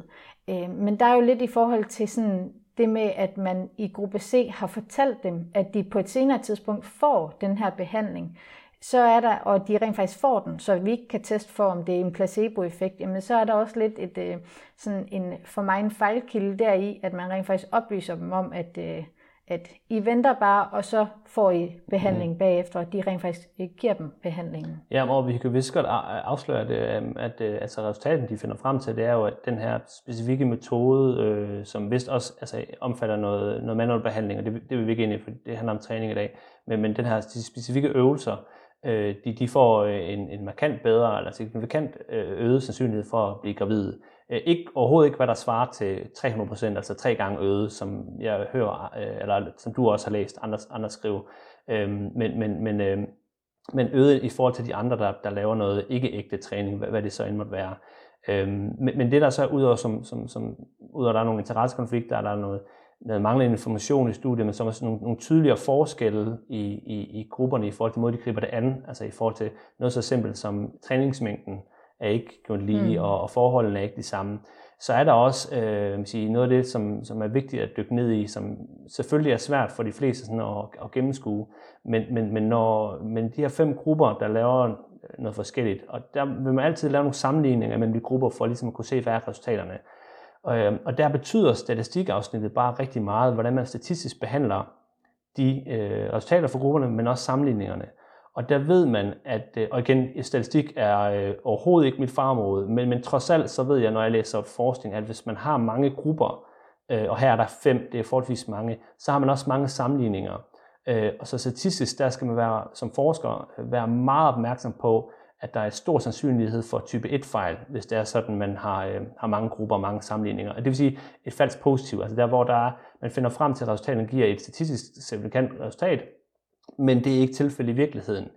Øh, men der er jo lidt i forhold til sådan det med, at man i gruppe C har fortalt dem, at de på et senere tidspunkt får den her behandling så er der, og de rent faktisk får den, så vi ikke kan teste for, om det er en placeboeffekt, jamen så er der også lidt et, øh, sådan en, for mig en fejlkilde deri, at man rent faktisk oplyser dem om, at, øh, at I venter bare, og så får I behandling mm. bagefter, og de rent faktisk giver dem behandlingen. Ja, og vi kan vist godt afsløre, at, øhm, at, at øh, altså resultaten, de finder frem til, det er jo, at den her specifikke metode, øh, som vist også altså, omfatter noget, noget manuel behandling, og det, det vil vi ikke ind i, for det handler om træning i dag, men, men den her de specifikke øvelser, øh, de, de får øh, en, en markant bedre, eller signifikant øh, øget sandsynlighed for at blive gravide. Øh, ikke, overhovedet ikke, hvad der svarer til 300%, altså tre gange øget, som jeg hører, øh, eller som du også har læst andre, andre skrive. Øhm, men, men, men, øh, men øget i forhold til de andre, der, der laver noget ikke-ægte træning, hvad, hvad det så end måtte være. Øhm, men, men det der så udover, som, som, som, udover der er nogle interessekonflikter, der er noget, noget manglende information i studiet, men som er sådan nogle, nogle tydeligere forskelle i, i, i grupperne i forhold til måde, de griber det an, altså i forhold til noget så simpelt som træningsmængden er ikke gjort lige, mm. og, og forholdene er ikke de samme. Så er der også øh, sige, noget af det, som, som er vigtigt at dykke ned i, som selvfølgelig er svært for de fleste sådan at, at gennemskue, men, men, men, når, men de her fem grupper, der laver noget forskelligt, og der vil man altid lave nogle sammenligninger mellem de grupper, for ligesom at kunne se, hvad er resultaterne. Og, øhm, og der betyder statistikafsnittet bare rigtig meget, hvordan man statistisk behandler de øh, resultater for grupperne, men også sammenligningerne. Og der ved man, at, øh, og igen, statistik er øh, overhovedet ikke mit farområde, men, men trods alt så ved jeg, når jeg læser forskning, at hvis man har mange grupper, øh, og her er der fem, det er forholdsvis mange, så har man også mange sammenligninger. Øh, og så statistisk, der skal man være, som forsker øh, være meget opmærksom på, at der er stor sandsynlighed for type 1-fejl, hvis det er sådan, man har, øh, har mange grupper og mange sammenligninger. Og det vil sige et falsk positiv, altså der, hvor der er, man finder frem til, at resultaterne giver et statistisk signifikant resultat, men det er ikke tilfældet i virkeligheden.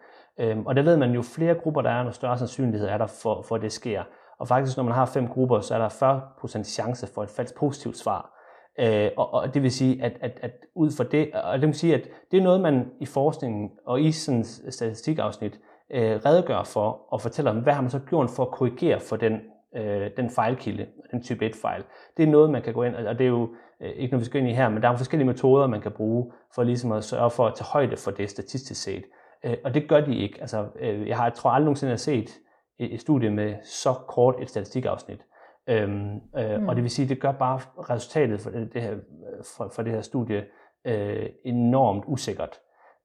Øhm, og der ved man jo, flere grupper der er, jo større sandsynlighed er der for, for at det sker. Og faktisk, når man har fem grupper, så er der 40% chance for et falsk positivt svar. Øh, og, og det vil sige, at, at, at ud fra det, og det vil sige, at det er noget, man i forskningen og i sådan statistikafsnit øh, redegør for og fortæller om, hvad har man så gjort for at korrigere for den, øh, den fejlkilde, den type 1-fejl. Det er noget, man kan gå ind, og det er jo ikke noget, vi skal ind i her, men der er forskellige metoder, man kan bruge for ligesom at sørge for at tage højde for det statistisk set. Øh, og det gør de ikke. Altså, øh, jeg har, jeg tror aldrig nogensinde, jeg har set et, studie med så kort et statistikafsnit. Øhm, øh, mm. Og det vil sige, det gør bare resultatet for det, her, for, for det her studie øh, enormt usikkert.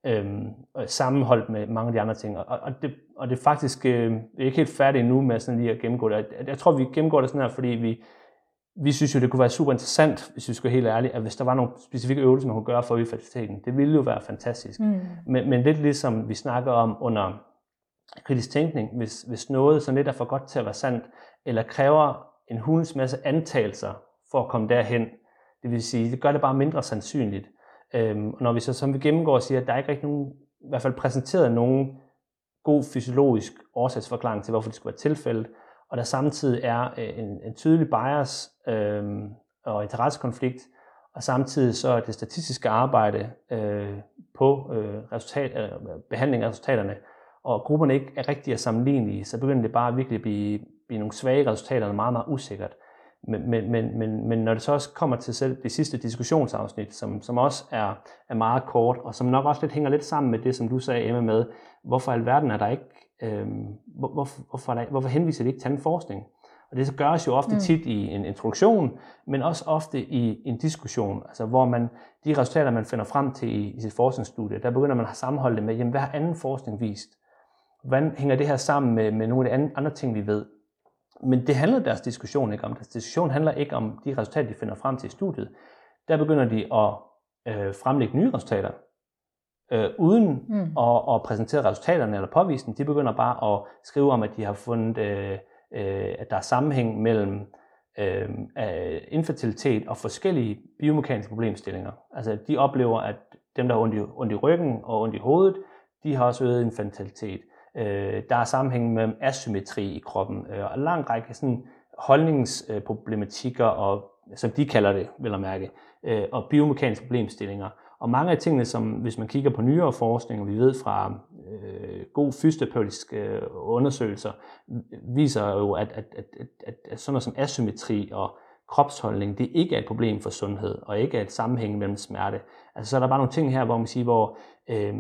Øhm, sammenholdt med mange af de andre ting. Og, og, det, og det er faktisk øh, er ikke helt færdigt nu med sådan lige at gennemgå det. Jeg, jeg tror, vi gennemgår det sådan her, fordi vi, vi synes jo, det kunne være super interessant, hvis vi skal være helt ærlige, at hvis der var nogle specifikke øvelser, man kunne gøre for at øge fertiliteten. Det ville jo være fantastisk. Mm. Men, men lidt ligesom vi snakker om under kritisk tænkning, hvis, hvis noget sådan lidt er for godt til at være sandt, eller kræver en hulens masse antagelser for at komme derhen. Det vil sige, det gør det bare mindre sandsynligt. Øhm, og når vi så som vi gennemgår siger, at der er ikke rigtig nogen, i hvert fald præsenteret nogen god fysiologisk årsagsforklaring til, hvorfor det skulle være tilfældet, og der samtidig er øh, en, en tydelig bias øh, og interessekonflikt, og samtidig så er det statistiske arbejde øh, på øh, resultat, øh, behandling af resultaterne, og grupperne ikke er rigtig sammenlignelige, så begynder det bare virkelig at blive blive nogle svage resultater, og meget, meget usikkert. Men, men, men, men, men når det så også kommer til selv det sidste diskussionsafsnit, som, som også er, er meget kort, og som nok også lidt hænger lidt sammen med det, som du sagde, Emma, med, hvorfor alverden er der ikke, øh, hvor, hvorfor, hvorfor, der, hvorfor henviser det ikke til anden forskning? Og det gøres jo ofte mm. tit i en introduktion, men også ofte i en diskussion, altså hvor man, de resultater, man finder frem til i, i sit forskningsstudie, der begynder man at sammenholde det med, jamen, hvad har anden forskning vist? Hvordan hænger det her sammen med, med nogle af de andre ting, vi ved? Men det handler deres diskussion ikke om. Deres diskussion handler ikke om de resultater, de finder frem til i studiet. Der begynder de at øh, fremlægge nye resultater, øh, uden mm. at, at præsentere resultaterne eller påvise dem. De begynder bare at skrive om, at de har fundet, øh, øh, at der er sammenhæng mellem øh, infertilitet og forskellige biomekaniske problemstillinger. Altså de oplever, at dem, der har ondt i, ondt i ryggen og ondt i hovedet, de har også øget infantilitet. Øh, der er sammenhæng med asymmetri i kroppen, øh, og en lang række sådan, holdningsproblematikker, og, som de kalder det, vil jeg mærke, øh, og biomekaniske problemstillinger. Og mange af tingene, som hvis man kigger på nyere forskning, og vi ved fra øh, god fysioterapeutiske øh, undersøgelser, viser jo, at, at, at, at, at sådan noget som asymmetri og kropsholdning, det ikke er et problem for sundhed, og ikke er et sammenhæng mellem smerte. Altså så er der bare nogle ting her, hvor man siger, hvor øh,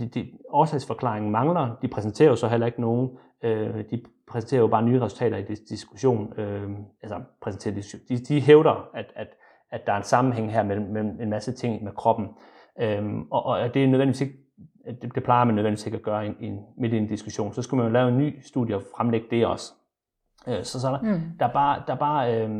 de, de, årsagsforklaringen mangler. De præsenterer jo så heller ikke nogen. Øh, de præsenterer jo bare nye resultater i diskussion. Øh, altså præsenterer de, de, de hævder, at, at, at der er en sammenhæng her mellem, mellem en masse ting med kroppen. Øh, og, og det er nødvendigvis ikke det, det plejer man nødvendigvis ikke at gøre i, i, midt i en diskussion. Så skulle man jo lave en ny studie og fremlægge det også. Øh, så, så der, mm. der er bare, der er bare øh,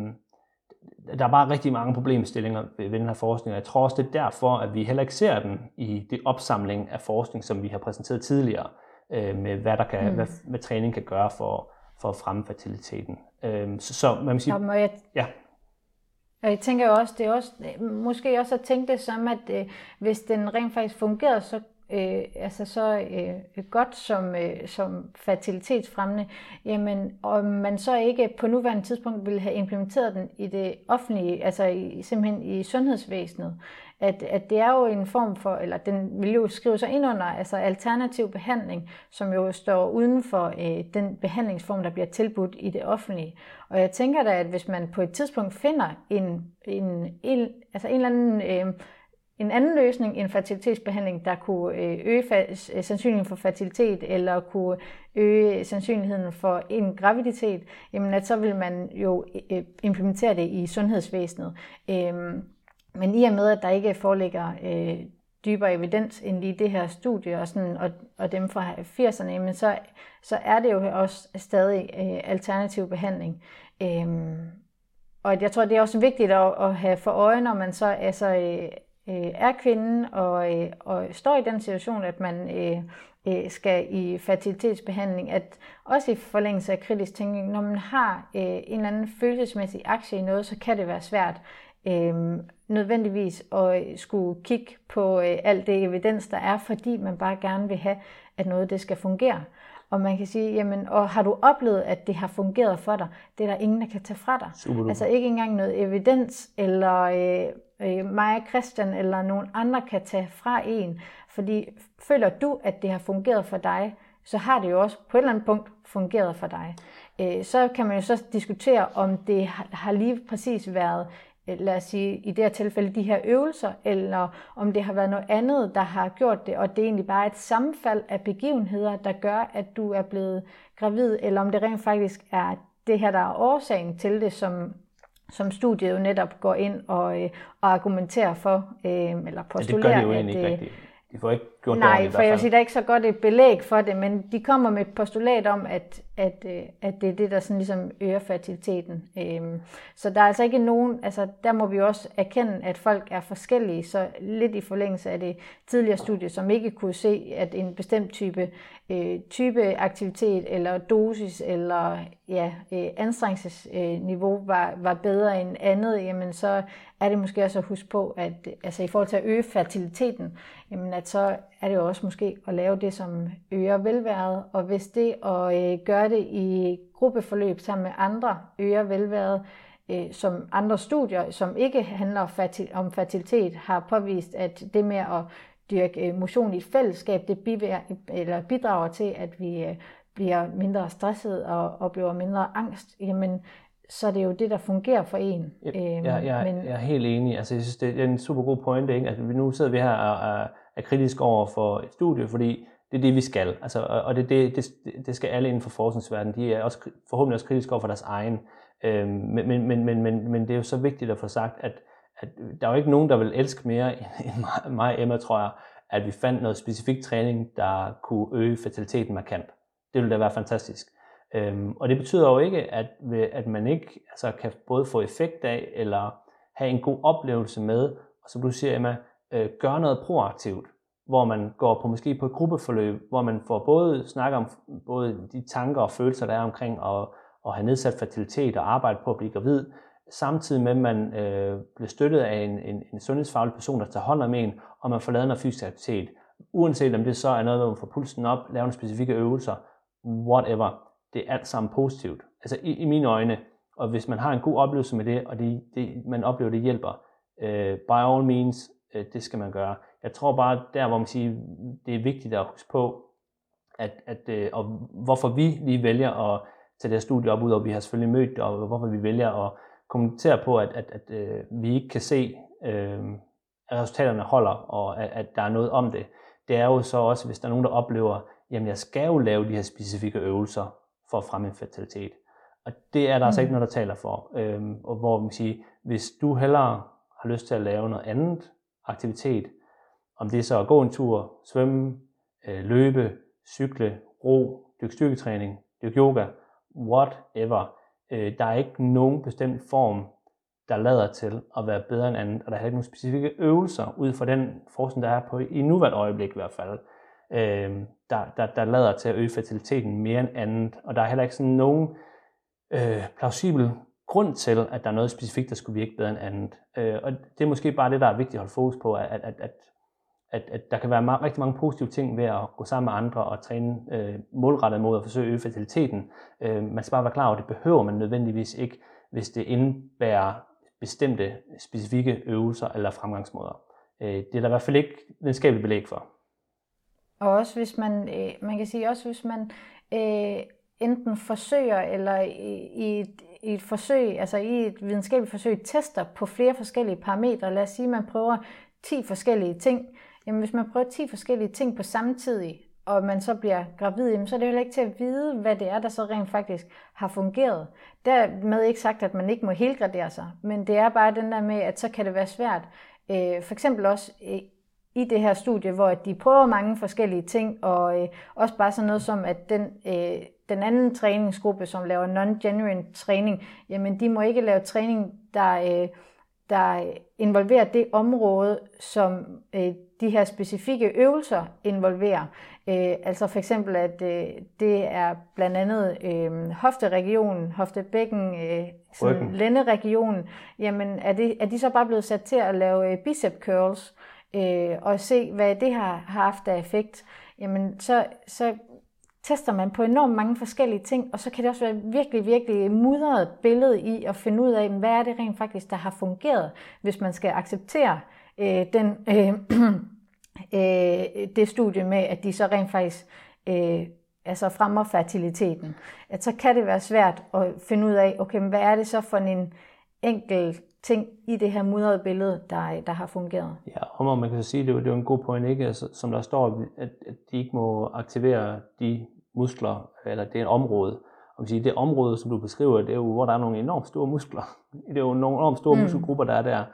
der er bare rigtig mange problemstillinger ved, ved den her forskning, og jeg tror også, det er derfor, at vi heller ikke ser den i det opsamling af forskning, som vi har præsenteret tidligere, øh, med hvad, der kan, mm. hvad, hvad træning kan gøre for, for at fremme fertiliteten. Øh, så, så man sige, Jamen, jeg, ja. Og jeg tænker jo også, det er også, øh, måske også at tænke det som, at øh, hvis den rent faktisk fungerede, så øh, altså så øh, godt som, øh, som fertilitetsfremmende, jamen om man så ikke på nuværende tidspunkt ville have implementeret den i det offentlige, altså i, simpelthen i sundhedsvæsenet, at, at det er jo en form for, eller den vil jo skrive sig ind under altså alternativ behandling, som jo står uden for øh, den behandlingsform, der bliver tilbudt i det offentlige. Og jeg tænker da, at hvis man på et tidspunkt finder en, en, en, altså en eller anden øh, en anden løsning end fertilitetsbehandling, der kunne øh, øge øh, sandsynligheden for fertilitet, eller kunne øge sandsynligheden for en graviditet, jamen at så vil man jo øh, implementere det i sundhedsvæsenet. Øhm, men i og med, at der ikke foreligger øh, dybere evidens end lige det her studie og, sådan, og, og dem fra 80'erne, men så, så er det jo også stadig øh, alternativ behandling. Øhm, og jeg tror, det er også vigtigt at, at have for øje, når man så altså, øh, øh er kvinde og, øh, og står i den situation, at man øh, øh, skal i fertilitetsbehandling, at også i forlængelse af kritisk tænkning, når man har øh, en eller anden følelsesmæssig aktie i noget, så kan det være svært øh, nødvendigvis at skulle kigge på øh, alt det evidens, der er, fordi man bare gerne vil have, at noget det skal fungere. Og man kan sige, jamen, og har du oplevet, at det har fungeret for dig? Det er der ingen, der kan tage fra dig. Super altså ikke engang noget evidens, eller øh, øh, mig Christian, eller nogen andre kan tage fra en. Fordi føler du, at det har fungeret for dig, så har det jo også på et eller andet punkt fungeret for dig. Øh, så kan man jo så diskutere, om det har lige præcis været Øh, lad os sige, i det her tilfælde de her øvelser, eller om det har været noget andet, der har gjort det, og det er egentlig bare et sammenfald af begivenheder, der gør, at du er blevet gravid, eller om det rent faktisk er det her, der er årsagen til det, som, som studiet jo netop går ind og, øh, og argumenterer for, øh, eller postulerer. Ja, det gør det jo egentlig at, ikke rigtigt. De får ikke gjort Nej, det for jeg vil sige, der er ikke så godt et belæg for det, men de kommer med et postulat om, at, at, øh, at det er det, der sådan ligesom øger fertiliteten. Øhm, så der er altså ikke nogen, altså der må vi også erkende, at folk er forskellige, så lidt i forlængelse af det tidligere studie, som ikke kunne se, at en bestemt type, øh, type aktivitet eller dosis eller ja, øh, anstrengelsesniveau var, var bedre end andet, jamen så er det måske også at huske på, at altså i forhold til at øge fertiliteten, jamen at så er det jo også måske at lave det, som øger velværet, og hvis det at øh, gøre det i gruppeforløb sammen med andre øger velværet, øh, som andre studier, som ikke handler om fertilitet, har påvist, at det med at dyrke øh, motion i et fællesskab, det bidrager, eller bidrager til, at vi bliver mindre stresset og oplever mindre angst, jamen så er det jo det, der fungerer for en. Ja, jeg, jeg, men... jeg er helt enig. Altså, jeg synes, det er en super god pointe. Ikke? Altså, nu sidder vi her og er, er kritisk over for et studie, fordi det er det, vi skal. Altså, og det, det, det, det skal alle inden for forskningsverdenen. De er også, forhåbentlig også kritiske over for deres egen. Øhm, men, men, men, men, men, men det er jo så vigtigt at få sagt, at, at der er jo ikke nogen, der vil elske mere [laughs] end mig og Emma, tror jeg, at vi fandt noget specifik træning, der kunne øge fertiliteten markant. Det ville da være fantastisk. Øhm, og det betyder jo ikke, at, at man ikke altså, kan både få effekt af, eller have en god oplevelse med, og som du siger, Emma, øh, gøre noget proaktivt, hvor man går på måske på et gruppeforløb, hvor man får både snakke om både de tanker og følelser, der er omkring at, at have nedsat fertilitet og arbejde på at blive gravid, samtidig med, at man øh, bliver støttet af en, en, en sundhedsfaglig person, der tager hånd om en, og man får lavet noget fysisk aktivitet. Uanset om det så er noget, hvor man får pulsen op, laver nogle specifikke øvelser, whatever det er alt sammen positivt. Altså i, i mine øjne, og hvis man har en god oplevelse med det, og det, det, man oplever, det hjælper, øh, by all means, uh, det skal man gøre. Jeg tror bare, der hvor man siger, det er vigtigt at huske på, at, at, uh, og hvorfor vi lige vælger at tage det her studie op ud, og vi har selvfølgelig mødt det, og hvorfor vi vælger at kommentere på, at, at, at uh, vi ikke kan se, uh, at resultaterne holder, og at, at der er noget om det. Det er jo så også, hvis der er nogen, der oplever, jamen jeg skal jo lave de her specifikke øvelser, for at fremme en fertilitet. Og det er der mm. altså ikke noget, der taler for. Øhm, og hvor man siger, hvis du hellere har lyst til at lave noget andet aktivitet, om det er så at gå en tur, svømme, øh, løbe, cykle, ro, dyrke styrketræning, dyrke yoga, whatever. Øh, der er ikke nogen bestemt form, der lader til at være bedre end andet, og der er ikke nogen specifikke øvelser ud fra den forskning, der er på i nuværende øjeblik i hvert fald, øh, der, der, der lader til at øge fertiliteten mere end andet. Og der er heller ikke sådan nogen øh, plausibel grund til, at der er noget specifikt, der skulle virke bedre end andet. Øh, og det er måske bare det, der er vigtigt at holde fokus på, at, at, at, at, at der kan være meget, rigtig mange positive ting ved at gå sammen med andre og træne øh, målrettet mod at forsøge at øge fertiliteten. Øh, man skal bare være klar over, at det behøver man nødvendigvis ikke, hvis det indebærer bestemte specifikke øvelser eller fremgangsmåder. Øh, det er der i hvert fald ikke videnskabeligt belæg for. Og også hvis man, øh, man kan sige, også hvis man øh, enten forsøger, eller i, i, et, i et forsøg, altså i et videnskabeligt forsøg, tester på flere forskellige parametre. Lad os sige, at man prøver 10 forskellige ting. Jamen hvis man prøver 10 forskellige ting på samme tid, og man så bliver gravid, jamen, så er det jo ikke til at vide, hvad det er, der så rent faktisk har fungeret. Dermed ikke sagt, at man ikke må helgradere sig, men det er bare den der med, at så kan det være svært. Øh, for eksempel også øh, i det her studie, hvor de prøver mange forskellige ting, og øh, også bare sådan noget som, at den, øh, den anden træningsgruppe, som laver non-genuine træning, jamen de må ikke lave træning, der, øh, der involverer det område, som øh, de her specifikke øvelser involverer. Øh, altså for eksempel, at øh, det er blandt andet øh, hofteregionen, hoftebækken, øh, sådan lænderegionen. Jamen er, det, er de så bare blevet sat til at lave øh, bicep curls øh, og se, hvad det har, har haft af effekt? Jamen så, så tester man på enormt mange forskellige ting, og så kan det også være virkelig, virkelig mudret billede i at finde ud af, hvad er det rent faktisk, der har fungeret, hvis man skal acceptere øh, den, øh, [clears throat] øh, det studie med, at de så rent faktisk øh, altså fremmer fertiliteten. At så kan det være svært at finde ud af, okay, hvad er det så for en enkelt ting i det her mudrede billede, der, der har fungeret. Ja, og man kan så sige, det er, det er en god point, ikke? Altså, som der står, at, at de ikke må aktivere de muskler, eller det er et område. Og sige, det område, som du beskriver, det er jo, hvor der er nogle enormt store muskler. [laughs] Det er jo nogle enormt store mm. muskelgrupper, der er der.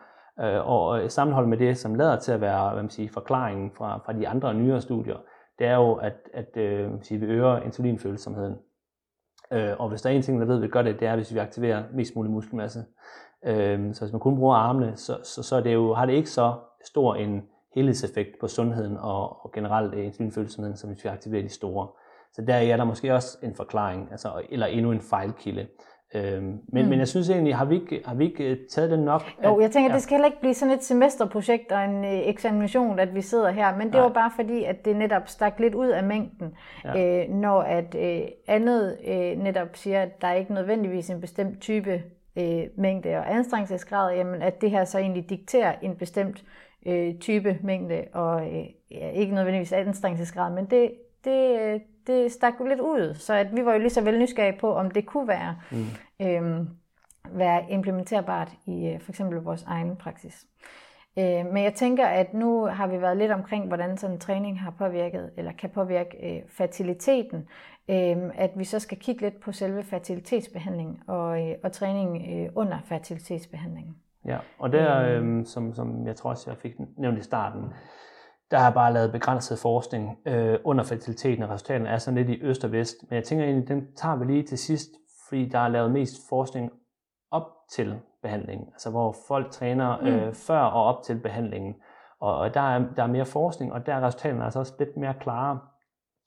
Øh, og sammenholdt med det, som lader til at være hvad man siger, forklaringen fra, fra de andre nyere studier, det er jo, at, at øh, sige, vi øger insulinfølsomheden. Øh, og hvis der er en ting, der ved, at vi gør det, det er, hvis vi aktiverer mest mulig muskelmasse. Øh, så hvis man kun bruger armene, så, så, så det jo, har det ikke så stor en helhedseffekt på sundheden og, og generelt insulinfølsomheden, som hvis vi aktiverer de store. Så der er der måske også en forklaring, altså, eller endnu en fejlkilde. Øhm, men, mm. men jeg synes egentlig, har vi ikke, har vi ikke øh, taget den nok? At, jo, jeg tænker, ja. det skal heller ikke blive sådan et semesterprojekt og en øh, eksamination, at vi sidder her, men det Nej. var bare fordi, at det netop stak lidt ud af mængden, ja. øh, når at øh, andet øh, netop siger, at der er ikke nødvendigvis en bestemt type øh, mængde og anstrengelsesgrad, jamen at det her så egentlig dikterer en bestemt øh, type mængde og øh, ja, ikke nødvendigvis anstrengelsesgrad, men det, det, øh, det stak jo lidt ud, så at vi var jo lige så vel nysgerrige på, om det kunne være, mm. øhm, være implementerbart i øh, for eksempel vores egen praksis. Øh, men jeg tænker, at nu har vi været lidt omkring, hvordan sådan en træning har påvirket, eller kan påvirke øh, fertiliteten, øh, at vi så skal kigge lidt på selve fertilitetsbehandling og, øh, og træning øh, under fertilitetsbehandlingen. Ja, og der, øh, som, som jeg tror også, jeg fik nævnt i starten, der har bare lavet begrænset forskning øh, under fertiliteten, og resultaterne er sådan lidt i øst og vest. Men jeg tænker egentlig, den tager vi lige til sidst, fordi der er lavet mest forskning op til behandlingen, altså hvor folk træner øh, mm. før og op til behandlingen. Og, og der, er, der er mere forskning, og der er resultaterne altså også lidt mere klare.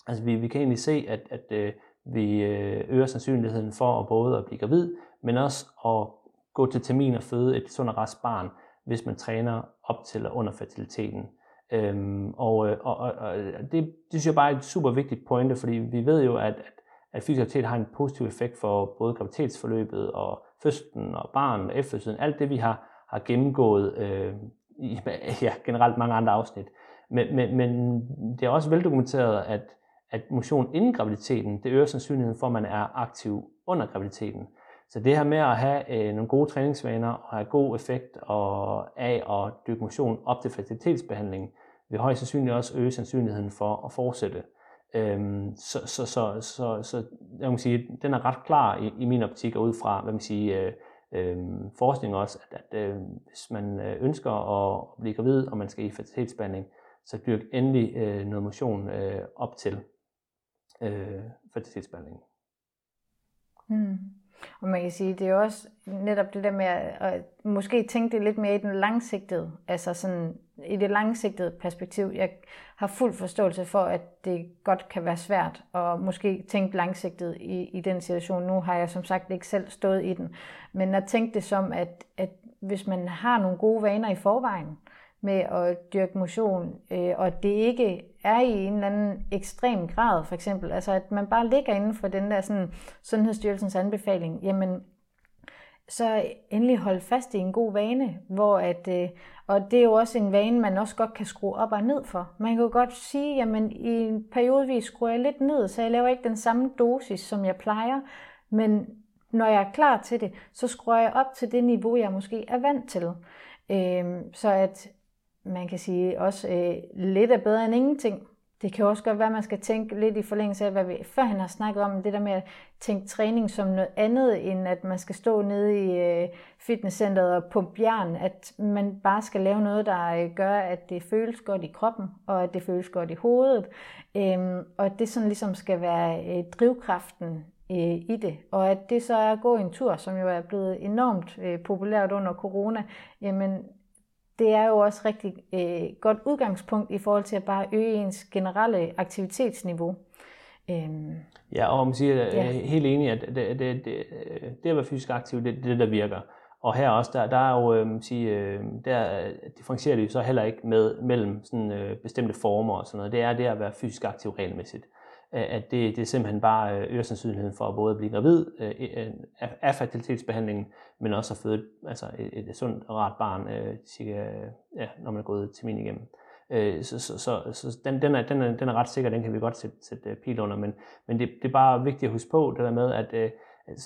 Altså vi, vi kan egentlig se, at, at øh, vi øh, øger sandsynligheden for at både at blive gravid, men også at gå til termin og føde et sund og rask barn, hvis man træner op til og under fertiliteten. Øhm, og, øh, og, og, og det, det synes jeg bare er et super vigtigt pointe, fordi vi ved jo, at, at, at fysioterapi har en positiv effekt for både graviditetsforløbet og fødslen og barnet og efterfødslen, alt det vi har, har gennemgået øh, i ja, generelt mange andre afsnit. Men, men, men det er også veldokumenteret, at, at motion inden graviditeten, det øger sandsynligheden for, at man er aktiv under graviditeten. Så det her med at have øh, nogle gode træningsvaner og have god effekt og af at dykke motion op til fertilitetsbehandling, vil højst sandsynligt også øge sandsynligheden for at fortsætte. Øhm, så, så, så, så, så jeg må sige, den er ret klar i, i min optik og ud fra, hvad man siger, øh, øh, forskning også, at, at øh, hvis man øh, ønsker at blive gravid, og man skal i fertilitetsbehandling, så dyrk endelig øh, noget motion øh, op til øh, fertilitetsbehandling. Hmm. Og man kan sige, det er også netop det der med at, at måske tænke det lidt mere i den langsigtede, altså sådan i det langsigtede perspektiv. Jeg har fuld forståelse for, at det godt kan være svært at måske tænke langsigtet i, i den situation. Nu har jeg som sagt ikke selv stået i den. Men at tænke det som, at, at hvis man har nogle gode vaner i forvejen, med at dyrke motion, øh, og det ikke er i en eller anden ekstrem grad, for eksempel, altså at man bare ligger inden for den der sådan, Sundhedsstyrelsens anbefaling, jamen så endelig holde fast i en god vane, hvor at, øh, og det er jo også en vane, man også godt kan skrue op og ned for. Man kan jo godt sige, jamen i en periode skruer jeg lidt ned, så jeg laver ikke den samme dosis, som jeg plejer, men når jeg er klar til det, så skruer jeg op til det niveau, jeg måske er vant til. Øh, så at man kan sige også øh, lidt er bedre end ingenting. Det kan også godt være, at man skal tænke lidt i forlængelse af, hvad vi førhen har snakket om, det der med at tænke træning som noget andet, end at man skal stå nede i øh, fitnesscenteret og pumpe jern. at man bare skal lave noget, der øh, gør, at det føles godt i kroppen, og at det føles godt i hovedet, øhm, og at det sådan ligesom skal være øh, drivkraften i det. Og at det så er at gå en tur, som jo er blevet enormt populært under corona, jamen det er jo også rigtig øh, godt udgangspunkt i forhold til at bare øge ens generelle aktivitetsniveau. Øhm, ja, og man siger, jeg er helt enig, at det, det, det, det at være fysisk aktiv, det er det, der virker. Og her også, der, der er jo, øh, sige, øh, der differentierer det jo så heller ikke med, mellem sådan, øh, bestemte former og sådan noget. Det er det at være fysisk aktiv regelmæssigt. Øh, at det, det er simpelthen bare øh, øger sandsynligheden for at både at blive gravid øh, øh af, fertilitetsbehandlingen, men også at føde altså et, et, sundt og rart barn, øh, cirka, ja, når man er gået til min igennem. Øh, så, så, så, så den, den, er, den, er, den er ret sikker, den kan vi godt sætte, sætte pil under, men, men det, det er bare vigtigt at huske på, det der med, at, øh,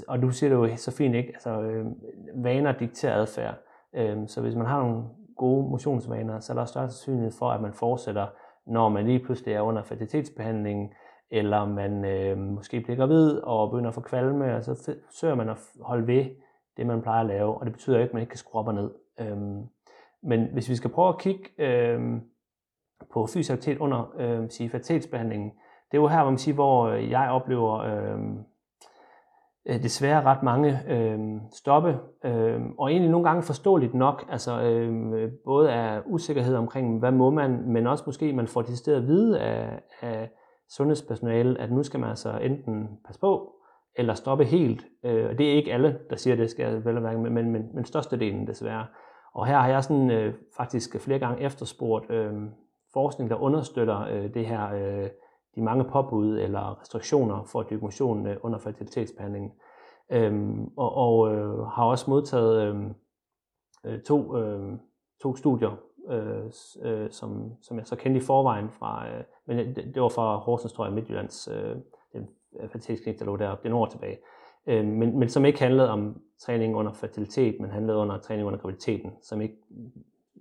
og du siger det jo så fint, ikke? Altså, øh, vaner dikterer adfærd. Øh, så hvis man har nogle gode motionsvaner, så er der større sandsynlighed for, at man fortsætter, når man lige pludselig er under fertilitetsbehandlingen, eller man øh, måske bliver gravid og begynder at få kvalme, og så søger man at holde ved det, man plejer at lave, og det betyder ikke, at man ikke kan skrue op og ned. Øhm, men hvis vi skal prøve at kigge øh, på fysisk aktivitet under øh, sige, fertilitetsbehandlingen. Det er jo her, hvor man siger, hvor jeg oplever øhm, øh, desværre ret mange øh, stoppe, øh, og egentlig nogle gange forståeligt nok, altså øh, både af usikkerhed omkring, hvad må man, men også måske, man får det at vide af, af sundhedspersonale, at nu skal man altså enten passe på, eller stoppe helt. Øh, og det er ikke alle, der siger det, skal jeg vel være, men, men, men, men størstedelen desværre. Og her har jeg sådan øh, faktisk flere gange efterspurgt øh, forskning, der understøtter øh, det her, øh, de mange påbud eller restriktioner for at motion øh, under fertilitetsbehandlingen. Øhm, og og øh, har også modtaget øhm, øh, to, øh, to studier, øh, øh, som, som jeg så kendte i forvejen fra, øh, men øh, det, det var fra Horsens, tror jeg, Midtjyllands øh, den øh, fertilitetsklinik, der lå deroppe, det år tilbage. Øh, men, men som ikke handlede om træning under fertilitet, men handlede under træning under graviditeten, som ikke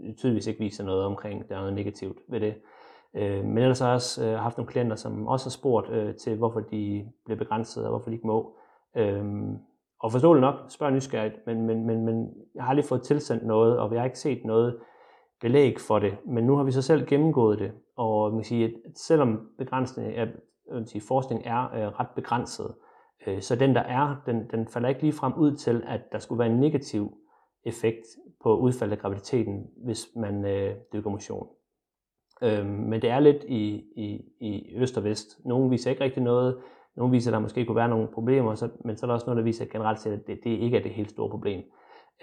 øh, tydeligvis ikke viser noget omkring, der er noget negativt ved det. Øh, men ellers har jeg også øh, haft nogle klienter, som også har spurgt øh, til, hvorfor de bliver begrænset, og hvorfor de ikke må. Øh, og forståeligt nok, spørger nysgerrigt, men, men, men, men jeg har lige fået tilsendt noget, og jeg har ikke set noget belæg for det. Men nu har vi så selv gennemgået det, og man kan sige, at selvom begrænsning af sige, forskning er øh, ret begrænset, øh, så den der er, den, den falder ikke lige frem ud til, at der skulle være en negativ effekt på udfaldet af graviditeten, hvis man øh, dykker motion. Øh, men det er lidt i, i, i øst og vest. Nogle viser ikke rigtig noget, nogle viser, at der måske kunne være nogle problemer, så, men så er der også noget, der viser generelt set, at det, det ikke er det helt store problem.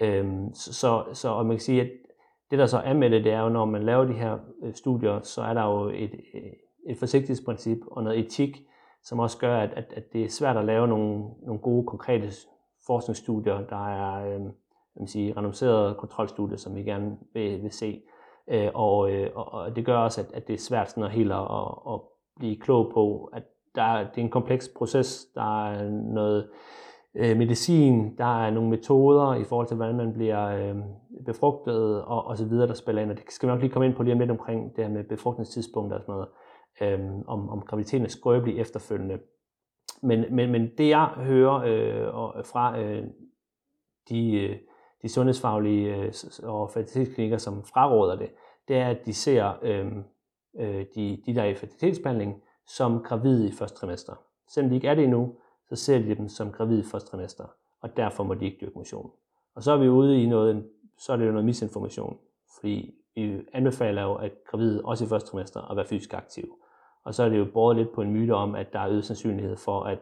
Øhm, så, så, så og man kan sige, at det der så er med det, det er jo, når man laver de her øh, studier, så er der jo et, øh, et forsigtighedsprincip og noget etik, som også gør, at, at, at det er svært at lave nogle, nogle gode, konkrete forskningsstudier, der er, øh, man sige, randomiserede kontrolstudier, som vi gerne vil, vil se. Øh, og, øh, og, det gør også, at, at det er svært sådan at helt at, at, at blive klog på, at der det er en kompleks proces. Der er noget øh, medicin, der er nogle metoder i forhold til, hvordan man bliver øh, befrugtet og, og så videre, der spiller ind. Og det skal vi nok lige komme ind på lige om lidt omkring det her med befrugtningstidspunkter og sådan noget, øh, om, om graviditeten er skrøbelig efterfølgende. Men, men, men det jeg hører øh, øh fra øh, de øh, de sundhedsfaglige øh, og fertilitetsklinikker, som fraråder det, det er, at de ser øh, øh, de, de, der er i fertilitetsbehandling, som gravide i første trimester. Selvom de ikke er det endnu, så ser de dem som gravide i første trimester, og derfor må de ikke dyrke motion. Og så er vi ude i noget, så er det jo noget misinformation, fordi vi anbefaler jo, at gravide også i første trimester at være fysisk aktiv. Og så er det jo båret lidt på en myte om, at der er øget sandsynlighed for, at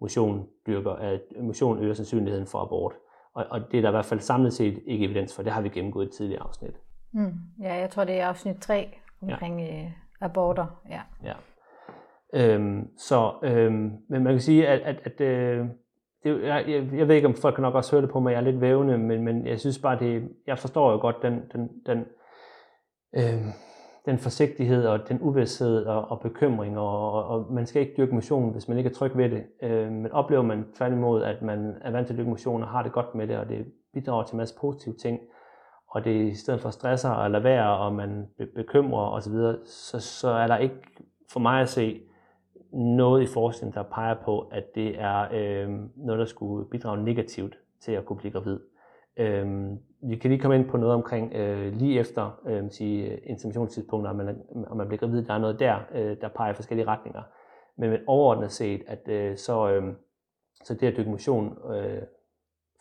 motion, dyrker, at motion øger sandsynligheden for abort. Og, og det er der i hvert fald samlet set ikke evidens for. Det har vi gennemgået i et tidligere afsnit. Mm. Ja, jeg tror, det er afsnit 3 omkring ja. Øh, aborter. Ja. ja. Øhm, så, øhm, men man kan sige, at, at, at øh, det, jeg, jeg, jeg ved ikke, om folk kan nok også høre det på mig, jeg er lidt vævende, men, men jeg synes bare, det, jeg forstår jo godt den, den, den øh, den forsigtighed og den uvidshed og, og bekymring, og, og, og man skal ikke dyrke motion, hvis man ikke er tryg ved det. Øh, men oplever man tværtimod, at man er vant til at dyrke motion og har det godt med det, og det bidrager til en masse positive ting, og det i stedet for stresser og lader være, og man bekymrer osv., så, så er der ikke for mig at se noget i forskningen, der peger på, at det er øh, noget, der skulle bidrage negativt til at kunne blive gravid. Øh, vi kan lige komme ind på noget omkring øh, lige efter øh, sige, interventionstidspunkter, om man, om man bliver gravid. Der er noget der, øh, der peger i forskellige retninger. Men, men overordnet set, at øh, så, øh, Så det at dykke motion øh,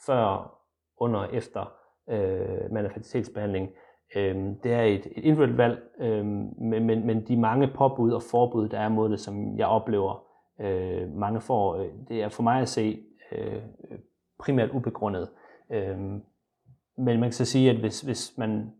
før, under og efter øh, man er fertilitetsbehandling, Øhm, det er et, et individuelt valg, øh, men, men, men de mange påbud og forbud, der er mod det, som jeg oplever, øh, mange får, øh, det er for mig at se øh, primært ubegrundet. Øh, men man kan så sige, at hvis, hvis man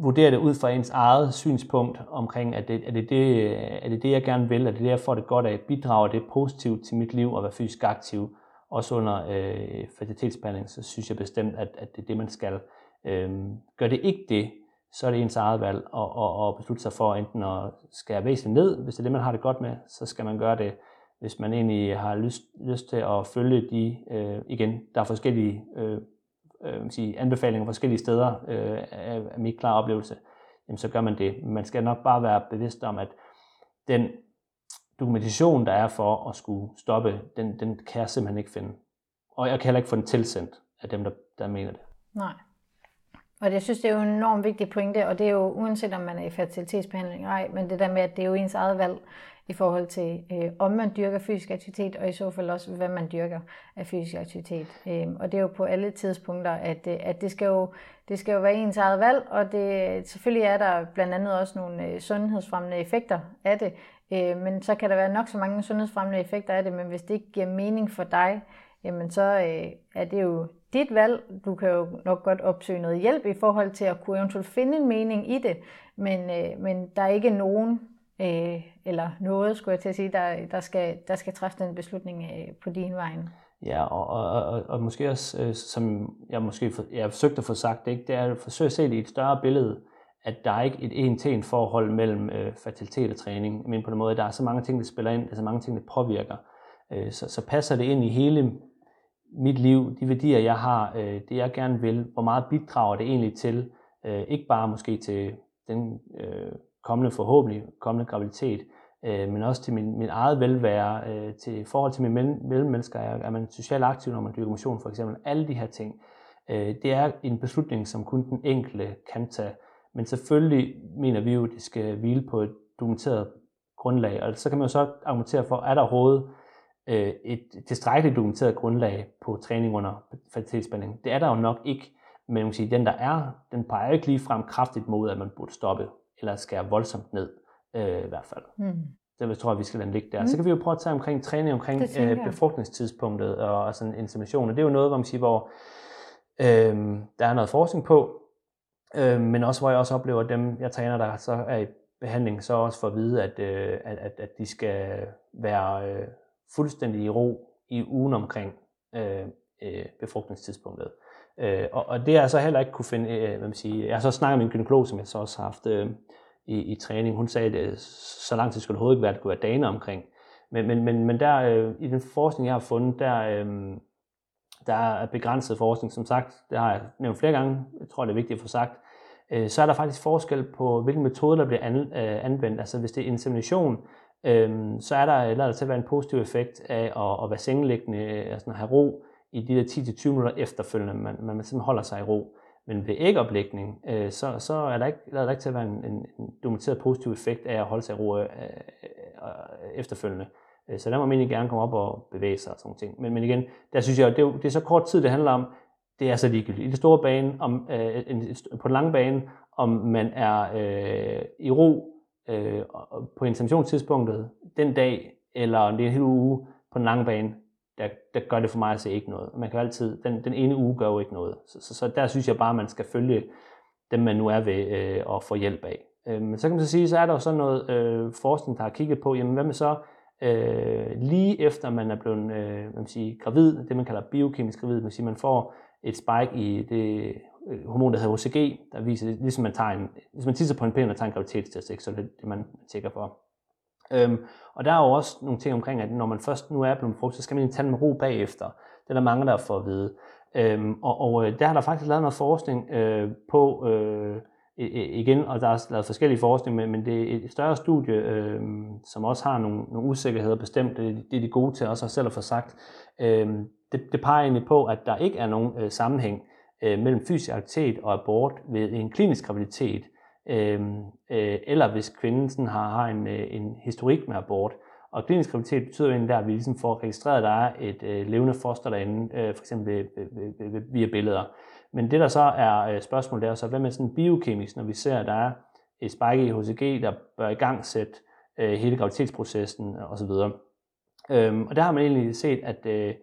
vurderer det ud fra ens eget synspunkt omkring, at det, er, det det, er det det, jeg gerne vil, er det det, jeg får det godt af, bidrager det positivt til mit liv at være fysisk aktiv, også under øh, fertilitetsbehandling, så synes jeg bestemt, at, at det er det, man skal. Øh, gør det ikke det, så er det ens eget valg at, at, at beslutte sig for enten at skære væsentligt ned, hvis det er det, man har det godt med, så skal man gøre det. Hvis man egentlig har lyst, lyst til at følge de, øh, igen, der er forskellige øh, øh, sige, anbefalinger forskellige steder øh, af, af mit klare oplevelse, jamen så gør man det. Man skal nok bare være bevidst om, at den dokumentation, der er for at skulle stoppe, den, den kan jeg simpelthen ikke finde. Og jeg kan heller ikke få den tilsendt af dem, der, der mener det. Nej. Og jeg synes, det er jo en enormt vigtig pointe, og det er jo uanset om man er i fertilitetsbehandling nej, men det der med, at det er jo ens eget valg i forhold til, øh, om man dyrker fysisk aktivitet, og i så fald også, hvad man dyrker af fysisk aktivitet. Øh, og det er jo på alle tidspunkter, at, øh, at det, skal jo, det skal jo være ens eget valg, og det, selvfølgelig er der blandt andet også nogle øh, sundhedsfremmende effekter af det, øh, men så kan der være nok så mange sundhedsfremmende effekter af det, men hvis det ikke giver mening for dig, jamen så øh, er det jo dit valg. Du kan jo nok godt opsøge noget hjælp i forhold til at kunne eventuelt finde en mening i det, men, øh, men der er ikke nogen øh, eller noget, skulle jeg til at sige, der, der, skal, der skal træffe den beslutning øh, på din vej. Ja, og, og, og, og måske også, øh, som jeg måske for, jeg har forsøgt at få sagt, ikke, det er at forsøge at se det i et større billede, at der er ikke et en-til-en forhold mellem øh, fertilitet og træning, men på den måde, der er så mange ting, der spiller ind, der er så mange ting, der påvirker. Øh, så, så passer det ind i hele mit liv, de værdier, jeg har, øh, det jeg gerne vil, hvor meget bidrager det egentlig til, øh, ikke bare måske til den øh, kommende forhåbentlig kommende graviditet, øh, men også til min, min eget velvære, øh, til forhold til mine mellemmennesker, er, er man socialt aktiv, når man dyrker motion for eksempel, alle de her ting. Øh, det er en beslutning, som kun den enkelte kan tage, men selvfølgelig mener vi jo, at det skal hvile på et dokumenteret grundlag, og så kan man jo så argumentere for, er der overhovedet øh, et tilstrækkeligt dokumenteret grundlag på træning under fertilitetsspænding? Det er der jo nok ikke, men man kan sige, den der er, den peger ikke lige frem kraftigt mod, at man burde stoppe eller skære voldsomt ned, øh, i hvert fald. Mm. Det tror jeg, vi skal lade ligge der. Mm. Så kan vi jo prøve at tage omkring træning, omkring øh, befrugtningstidspunktet og, og sådan insemination. Og det er jo noget, hvor man siger, hvor øh, der er noget forskning på, øh, men også hvor jeg også oplever, at dem, jeg træner, der så er i behandling, så også for at vide, at, øh, at, at, at de skal være øh, fuldstændig i ro i ugen omkring øh, øh, befrugtningstidspunktet. Øh, og, og det har jeg så heller ikke kunne finde, øh, hvad man siger, jeg har så snakket med en gynekolog, som jeg så også har haft øh, i, i træning. Hun sagde, at øh, så lang tid skulle det overhovedet ikke være, at det kunne være dage omkring. Men, men, men, men der, øh, i den forskning, jeg har fundet, der, øh, der er begrænset forskning, som sagt, det har jeg nævnt flere gange, jeg tror, det er vigtigt at få sagt, øh, så er der faktisk forskel på, hvilken metode, der bliver an, øh, anvendt. Altså hvis det er insemination, øh, så er der, lader der til at være en positiv effekt af at, at være sengeliggende, øh, altså at have ro, i de der 10-20 minutter efterfølgende, man, man simpelthen holder sig i ro. Men ved ægoplægning, øh, så, så er der ikke, der er der ikke til at være en, en, en dokumenteret positiv effekt af at holde sig i ro øh, øh, øh efterfølgende. Øh, så der må man egentlig gerne komme op og bevæge sig og sådan ting. Men, men igen, der synes jeg, det er, det er så kort tid, det handler om, det er så ligegyldigt. I det store bane, om, øh, en, på den lange bane, om man er øh, i ro øh, på interventionstidspunktet den dag, eller det er en hel uge på den lange bane, der, der gør det for mig at se ikke noget. Man kan altid, den, den ene uge gør jo ikke noget. Så, så, så der synes jeg bare, at man skal følge dem, man nu er ved øh, og få hjælp af. Øh, men så kan man så sige, så er der jo sådan noget øh, forskning, der har kigget på, jamen hvad med så øh, lige efter man er blevet øh, hvad man siger, gravid, det man kalder biokemisk gravid, man siger, man får et spike i det Øh, hormon, der hedder OCG, der viser, ligesom man tager en, hvis man tisser på en pind og tager en graviditetstest, ikke, så er det det, man tjekker for. Øhm, og der er jo også nogle ting omkring, at når man først nu er blevet frugt, så skal man tage den med ro bagefter. Det er der mange, der får at vide. Øhm, og, og øh, der har der faktisk lavet noget forskning øh, på, øh, igen, og der er lavet forskellige forskning, men, men det er et større studie, øh, som også har nogle, nogle usikkerheder bestemt. Det, det er de gode til også selv at få sagt. Øh, det, det peger egentlig på, at der ikke er nogen øh, sammenhæng øh, mellem fysisk aktivitet og abort ved en klinisk graviditet øh, øh, eller hvis kvinden sådan har, har en, øh, en historik med abort. Og klinisk graviditet betyder jo egentlig der, at vi ligesom får registreret, at der er et øh, levende foster derinde, øh, for eksempel via billeder. Men det der så er øh, spørgsmålet, det er så, hvad med sådan biokemisk, når vi ser, at der er et spike i HCG, der bør i gang sætte øh, hele graviditetsprocessen osv. Øhm, og der har man egentlig set, at øh,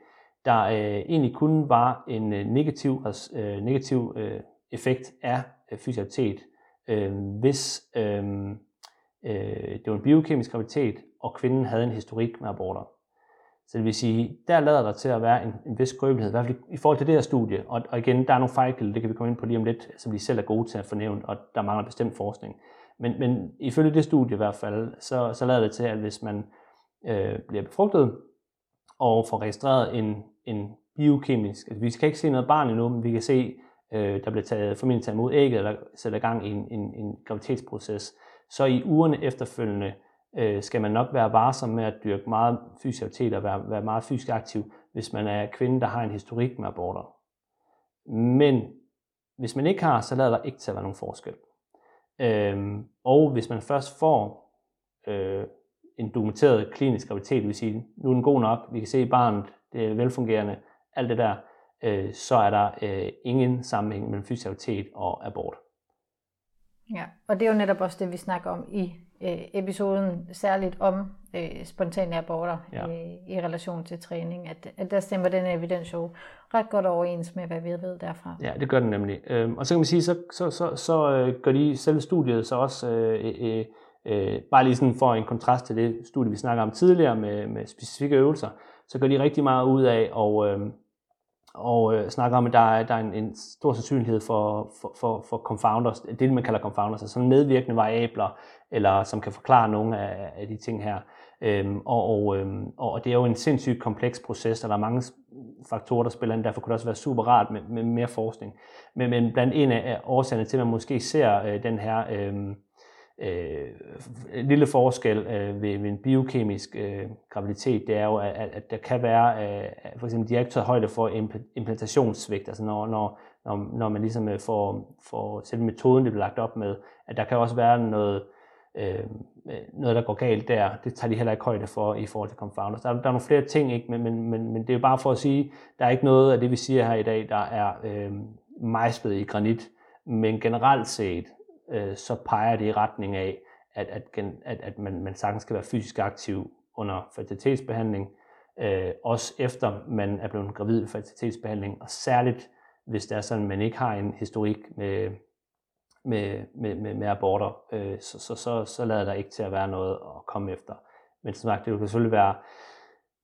der øh, egentlig kun var en øh, negativ, altså, øh, negativ øh, effekt af øh, fysialitet, øh, hvis øh, øh, det var en biokemisk graviditet, og kvinden havde en historik med aborter. Så det vil sige, der lader der til at være en, en vis skrøbelighed, i hvert fald i forhold til det her studie. Og, og igen, der er nogle fejl, det kan vi komme ind på lige om lidt, som vi selv er gode til at fornævne, og der mangler bestemt forskning. Men, men ifølge det studie i hvert fald, så, så lader det til, at hvis man øh, bliver befrugtet og får registreret en, en biokemisk, altså vi kan ikke se noget barn endnu, men vi kan se, øh, der bliver taget, formentlig taget imod ægget, eller sætter gang i en, en, en graviditetsproces, så i ugerne efterfølgende øh, skal man nok være varsom med at dyrke meget fysioterapi og være, være meget fysisk aktiv, hvis man er kvinde, der har en historik med aborter. Men hvis man ikke har, så lader der ikke til at være nogen forskel. Øhm, og hvis man først får øh, en dokumenteret klinisk graviditet, det vil sige, nu er den god nok, vi kan se barnet, det er velfungerende, alt det der, øh, så er der øh, ingen sammenhæng mellem fysioterapi og abort. Ja, og det er jo netop også det, vi snakker om i øh, episoden, særligt om øh, spontane aborter ja. i, i relation til træning, at, at der stemmer den evidens jo ret godt overens med, hvad vi ved derfra. Ja, det gør den nemlig. Øhm, og så kan man sige, så, så, så, så øh, gør de selv studiet så også, øh, øh, øh, bare lige sådan for en kontrast til det studie, vi snakker om tidligere med, med specifikke øvelser, så gør de rigtig meget ud af og, øh, og øh, snakker om, at der er, der er en, en stor sandsynlighed for, for, for, for confounders, det man kalder confounders, altså sådan medvirkende variabler, eller som kan forklare nogle af, af de ting her. Øhm, og, og, øhm, og det er jo en sindssygt kompleks proces, og der er mange faktorer, der spiller ind, derfor kunne det også være super rart med, med mere forskning. Men, men blandt en af årsagerne til, at man måske ser øh, den her øh, øh, lille forskel øh, ved, ved en biokemisk øh, graviditet, det er jo, at, at der kan være, øh, for eksempel, de har ikke taget højde for implantationssvigt, altså når, når, når, når man ligesom øh, får, får selve metoden, det bliver lagt op med, at der kan også være noget, øh, noget, der går galt der. Det tager de heller ikke højde for i forhold til confounders. Der, der er nogle flere ting, ikke? Men, men, men, men det er jo bare for at sige, der er ikke noget af det, vi siger her i dag, der er øh, mejslet i granit. Men generelt set, øh, så peger det i retning af, at, at, at, at man, man sagtens skal være fysisk aktiv under fertilitetsbehandling, øh, også efter man er blevet gravid i fertilitetsbehandling, og særligt hvis det er sådan, at man ikke har en historik med, med, med, med, med aborter, øh, så, så, så, så lader der ikke til at være noget at komme efter. Men som sagt, det kan selvfølgelig være,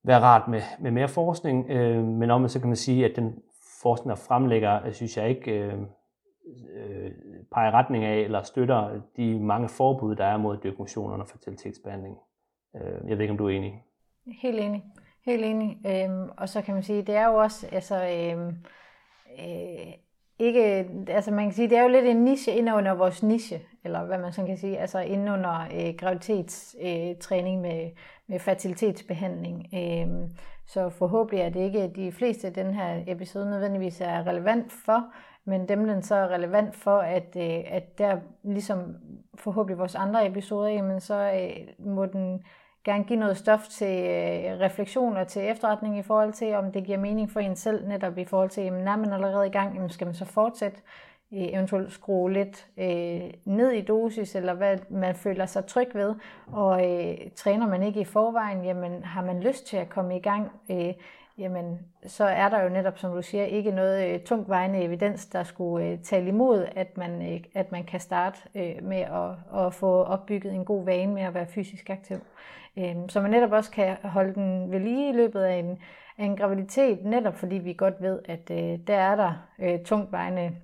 være rart med, med mere forskning, øh, men om så kan man sige, at den forskning, der fremlægger, synes jeg ikke øh, øh, peger retning af eller støtter de mange forbud, der er mod dyrkmotion under fertilitetsbehandling. Øh, jeg ved ikke, om du er enig? Helt enig. Helt enig. Øhm, og så kan man sige, det er jo også, altså, øhm, øh, ikke, altså man kan sige, det er jo lidt en niche ind under vores niche, eller hvad man så kan sige, altså ind under øh, graviditetstræning øh, med, med fertilitetsbehandling. Øh, så forhåbentlig er det ikke de fleste den her episode nødvendigvis er relevant for, men dem den så er relevant for, at, øh, at der ligesom forhåbentlig vores andre episoder, jamen så øh, må den gerne give noget stof til øh, refleksion og til efterretning i forhold til, om det giver mening for en selv, netop i forhold til, jamen er man allerede i gang, jamen skal man så fortsætte, øh, eventuelt skrue lidt øh, ned i dosis, eller hvad man føler sig tryg ved, og øh, træner man ikke i forvejen, jamen har man lyst til at komme i gang, øh, jamen så er der jo netop, som du siger, ikke noget øh, tungt vejende evidens, der skulle øh, tale imod, at man, øh, at man kan starte øh, med at, at få opbygget en god vane med at være fysisk aktiv. Øh, så man netop også kan holde den ved lige i løbet af en, af en graviditet, netop fordi vi godt ved, at øh, der er der øh, tungt vejende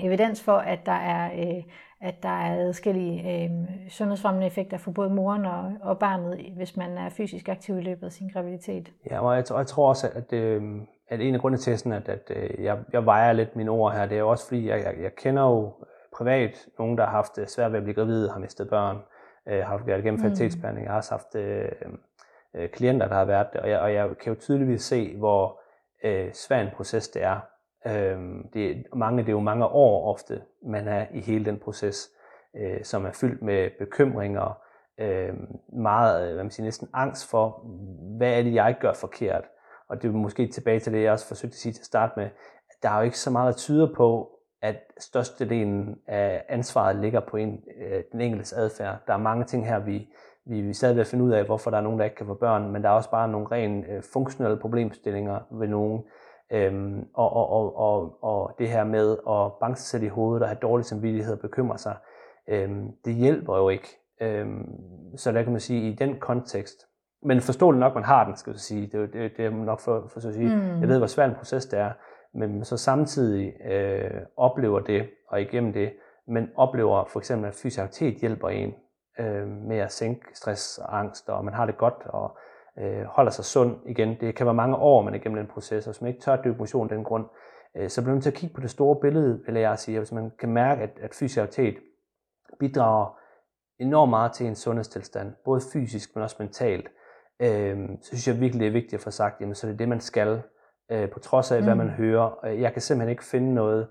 evidens for, at der er øh, at der er adskillige øh, sundhedsfremmende effekter for både moren og, og barnet, hvis man er fysisk aktiv i løbet af sin graviditet. Ja, og jeg, jeg tror også, at, øh, at en af grundene til, sådan, at, at øh, jeg, jeg vejer lidt mine ord her, det er også fordi, jeg, jeg, jeg kender jo privat nogen, der har haft øh, svært ved at blive gravide, har mistet børn, øh, har haft igennem mm. fertilitetsbehandling. Jeg har også haft øh, øh, klienter, der har været det, og jeg, og jeg kan jo tydeligvis se, hvor øh, svær en proces det er Øh, det, mange, det er jo mange år ofte, man er i hele den proces, øh, som er fyldt med bekymringer, øhm, øh, meget, hvad man siger, næsten angst for, hvad er det, jeg gør forkert? Og det er måske tilbage til det, jeg også forsøgte at sige til at starte med, at der er jo ikke så meget, der tyder på, at størstedelen af ansvaret ligger på en, øh, den enkeltes adfærd. Der er mange ting her, vi, vi, vi stadig vil finde ud af, hvorfor der er nogen, der ikke kan få børn, men der er også bare nogle rent øh, funktionelle problemstillinger ved nogen. Øhm, og, og, og, og, og det her med at banke sig selv i hovedet og have dårlig samvittighed og bekymre sig, øhm, det hjælper jo ikke. Øhm, så der kan man sige, i den kontekst, men forståeligt nok, man har den, skal jeg sige. Det, det, det er nok for, for at sige. Mm. Jeg ved, hvor svært en proces det er, men så samtidig øh, oplever det, og igennem det, men oplever for eksempel, at fysisk aktivitet hjælper en øh, med at sænke stress og angst, og man har det godt, og øh, holder sig sund igen. Det kan være mange år, man er igennem den proces, og hvis man ikke tør dykke motion den grund, øh, så bliver man til at kigge på det store billede, vil jeg sige. Hvis man kan mærke, at, at fysisk aktivitet bidrager enormt meget til en sundhedstilstand, både fysisk, men også mentalt, øh, så synes jeg virkelig, det er vigtigt at få sagt, jamen så er det det, man skal, øh, på trods af, mm. hvad man hører. Jeg kan simpelthen ikke finde noget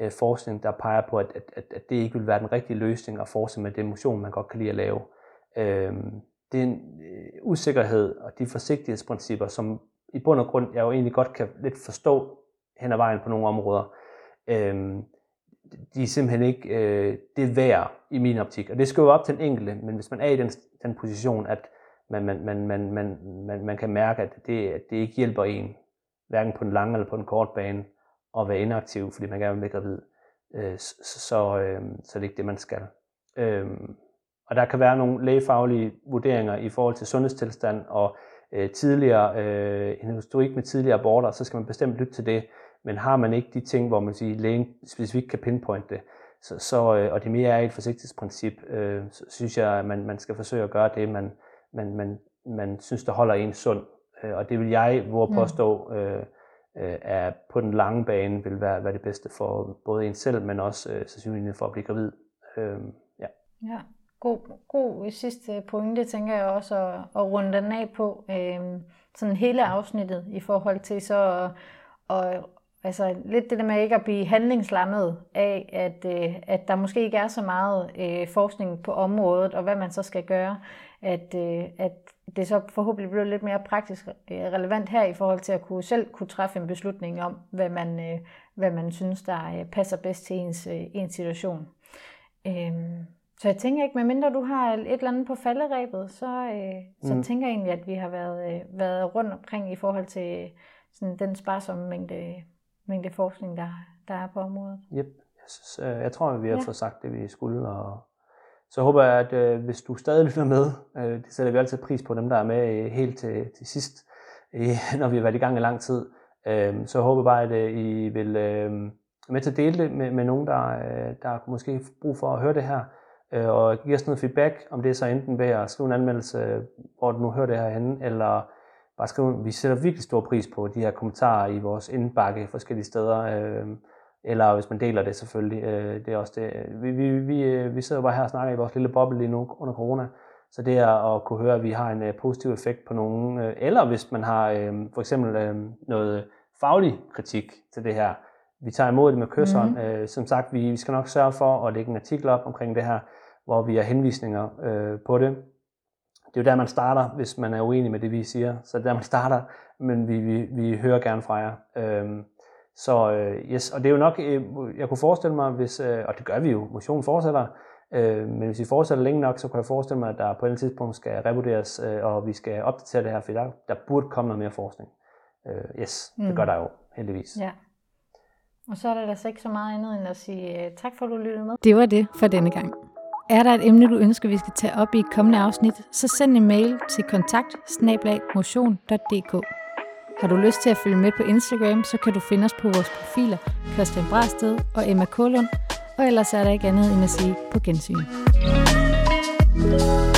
øh, forskning, der peger på, at, at, at, at det ikke vil være den rigtige løsning at fortsætte med det motion, man godt kan lide at lave. Øh, den øh, usikkerhed og de forsigtighedsprincipper, som i bund og grund jeg jo egentlig godt kan lidt forstå hen ad vejen på nogle områder. Øh, de er simpelthen ikke øh, det værd i min optik. Og det skal jo op til den enkelte, men hvis man er i den, den position, at man, man, man, man, man, man, man kan mærke, at det, at det ikke hjælper en, hverken på den lange eller på den korte bane, at være inaktiv, fordi man gerne vil blive gravid, øh, så, øhm, så, øh, så det er ikke det, man skal. Øh, og der kan være nogle lægefaglige vurderinger i forhold til sundhedstilstand og øh, tidligere, øh, en historik med tidligere aborter, så skal man bestemt lytte til det. Men har man ikke de ting, hvor man siger, lægen specifikt kan pinpointe det, så, så, øh, og det mere er et forsigtighedsprincip, øh, så synes jeg, at man, man skal forsøge at gøre det, man, man, man, man synes, der holder en sund. Øh, og det vil jeg hvor mm. påstå, øh, øh, er på den lange bane vil være, være det bedste for både en selv, men også øh, sandsynligvis for at blive gravid. Øh, ja. ja, god, god sidste pointe, tænker jeg også at, at runde den af på. Øh, sådan hele afsnittet i forhold til så at, og, Altså lidt det der med ikke at blive handlingslammet af, at, øh, at der måske ikke er så meget øh, forskning på området, og hvad man så skal gøre, at, øh, at det så forhåbentlig bliver lidt mere praktisk øh, relevant her i forhold til at kunne selv kunne træffe en beslutning om, hvad man, øh, hvad man synes, der øh, passer bedst til ens, øh, ens situation. Øh, så jeg tænker ikke, medmindre du har et eller andet på falderæbet, så, øh, så mm. tænker jeg egentlig, at vi har været, øh, været rundt omkring i forhold til sådan den sparsomme mængde mængde forskning, der, der er på området. Yep. Jeg, synes, øh, jeg tror, at vi har ja. fået sagt det, vi skulle. Og så håber jeg, at øh, hvis du stadig lytter med, øh, det sætter vi altid pris på dem, der er med øh, helt til, til sidst, øh, [laughs] når vi har været i gang i lang tid. Øh, så jeg håber bare, at øh, I vil øh, med til at dele det med, med nogen, der, øh, der måske brug for at høre det her, øh, og give os noget feedback, om det er så enten ved at skrive en anmeldelse, hvor du nu hører det her henne, eller bare skrive, vi sætter virkelig stor pris på de her kommentarer i vores indbakke forskellige steder, øh, eller hvis man deler det selvfølgelig. Øh, det er også det. Vi, vi, vi, øh, vi sidder bare her og snakker i vores lille boble lige nu under corona, så det er at kunne høre, at vi har en uh, positiv effekt på nogen, øh, eller hvis man har øh, for eksempel øh, noget faglig kritik til det her, vi tager imod det med kysseren. Mm-hmm. Øh, som sagt, vi, vi skal nok sørge for at lægge en artikel op omkring det her, hvor vi har henvisninger øh, på det det er jo der, man starter, hvis man er uenig med det, vi siger. Så det er der, man starter, men vi, vi, vi hører gerne fra jer. Øhm, så øh, yes, og det er jo nok, øh, jeg kunne forestille mig, hvis, øh, og det gør vi jo, motionen fortsætter, øh, men hvis vi fortsætter længe nok, så kan jeg forestille mig, at der på et tidspunkt skal revurderes, øh, og vi skal opdatere det her, for der, der burde komme noget mere forskning. Øh, yes, mm. det gør der jo, heldigvis. Ja. Og så er der altså ikke så meget andet end at sige uh, tak for, at du lyttede med. Det var det for denne gang. Er der et emne, du ønsker, vi skal tage op i et kommende afsnit, så send en mail til kontakt Har du lyst til at følge med på Instagram, så kan du finde os på vores profiler Christian Brasted og Emma Kålund, og ellers er der ikke andet end at sige på gensyn. thank you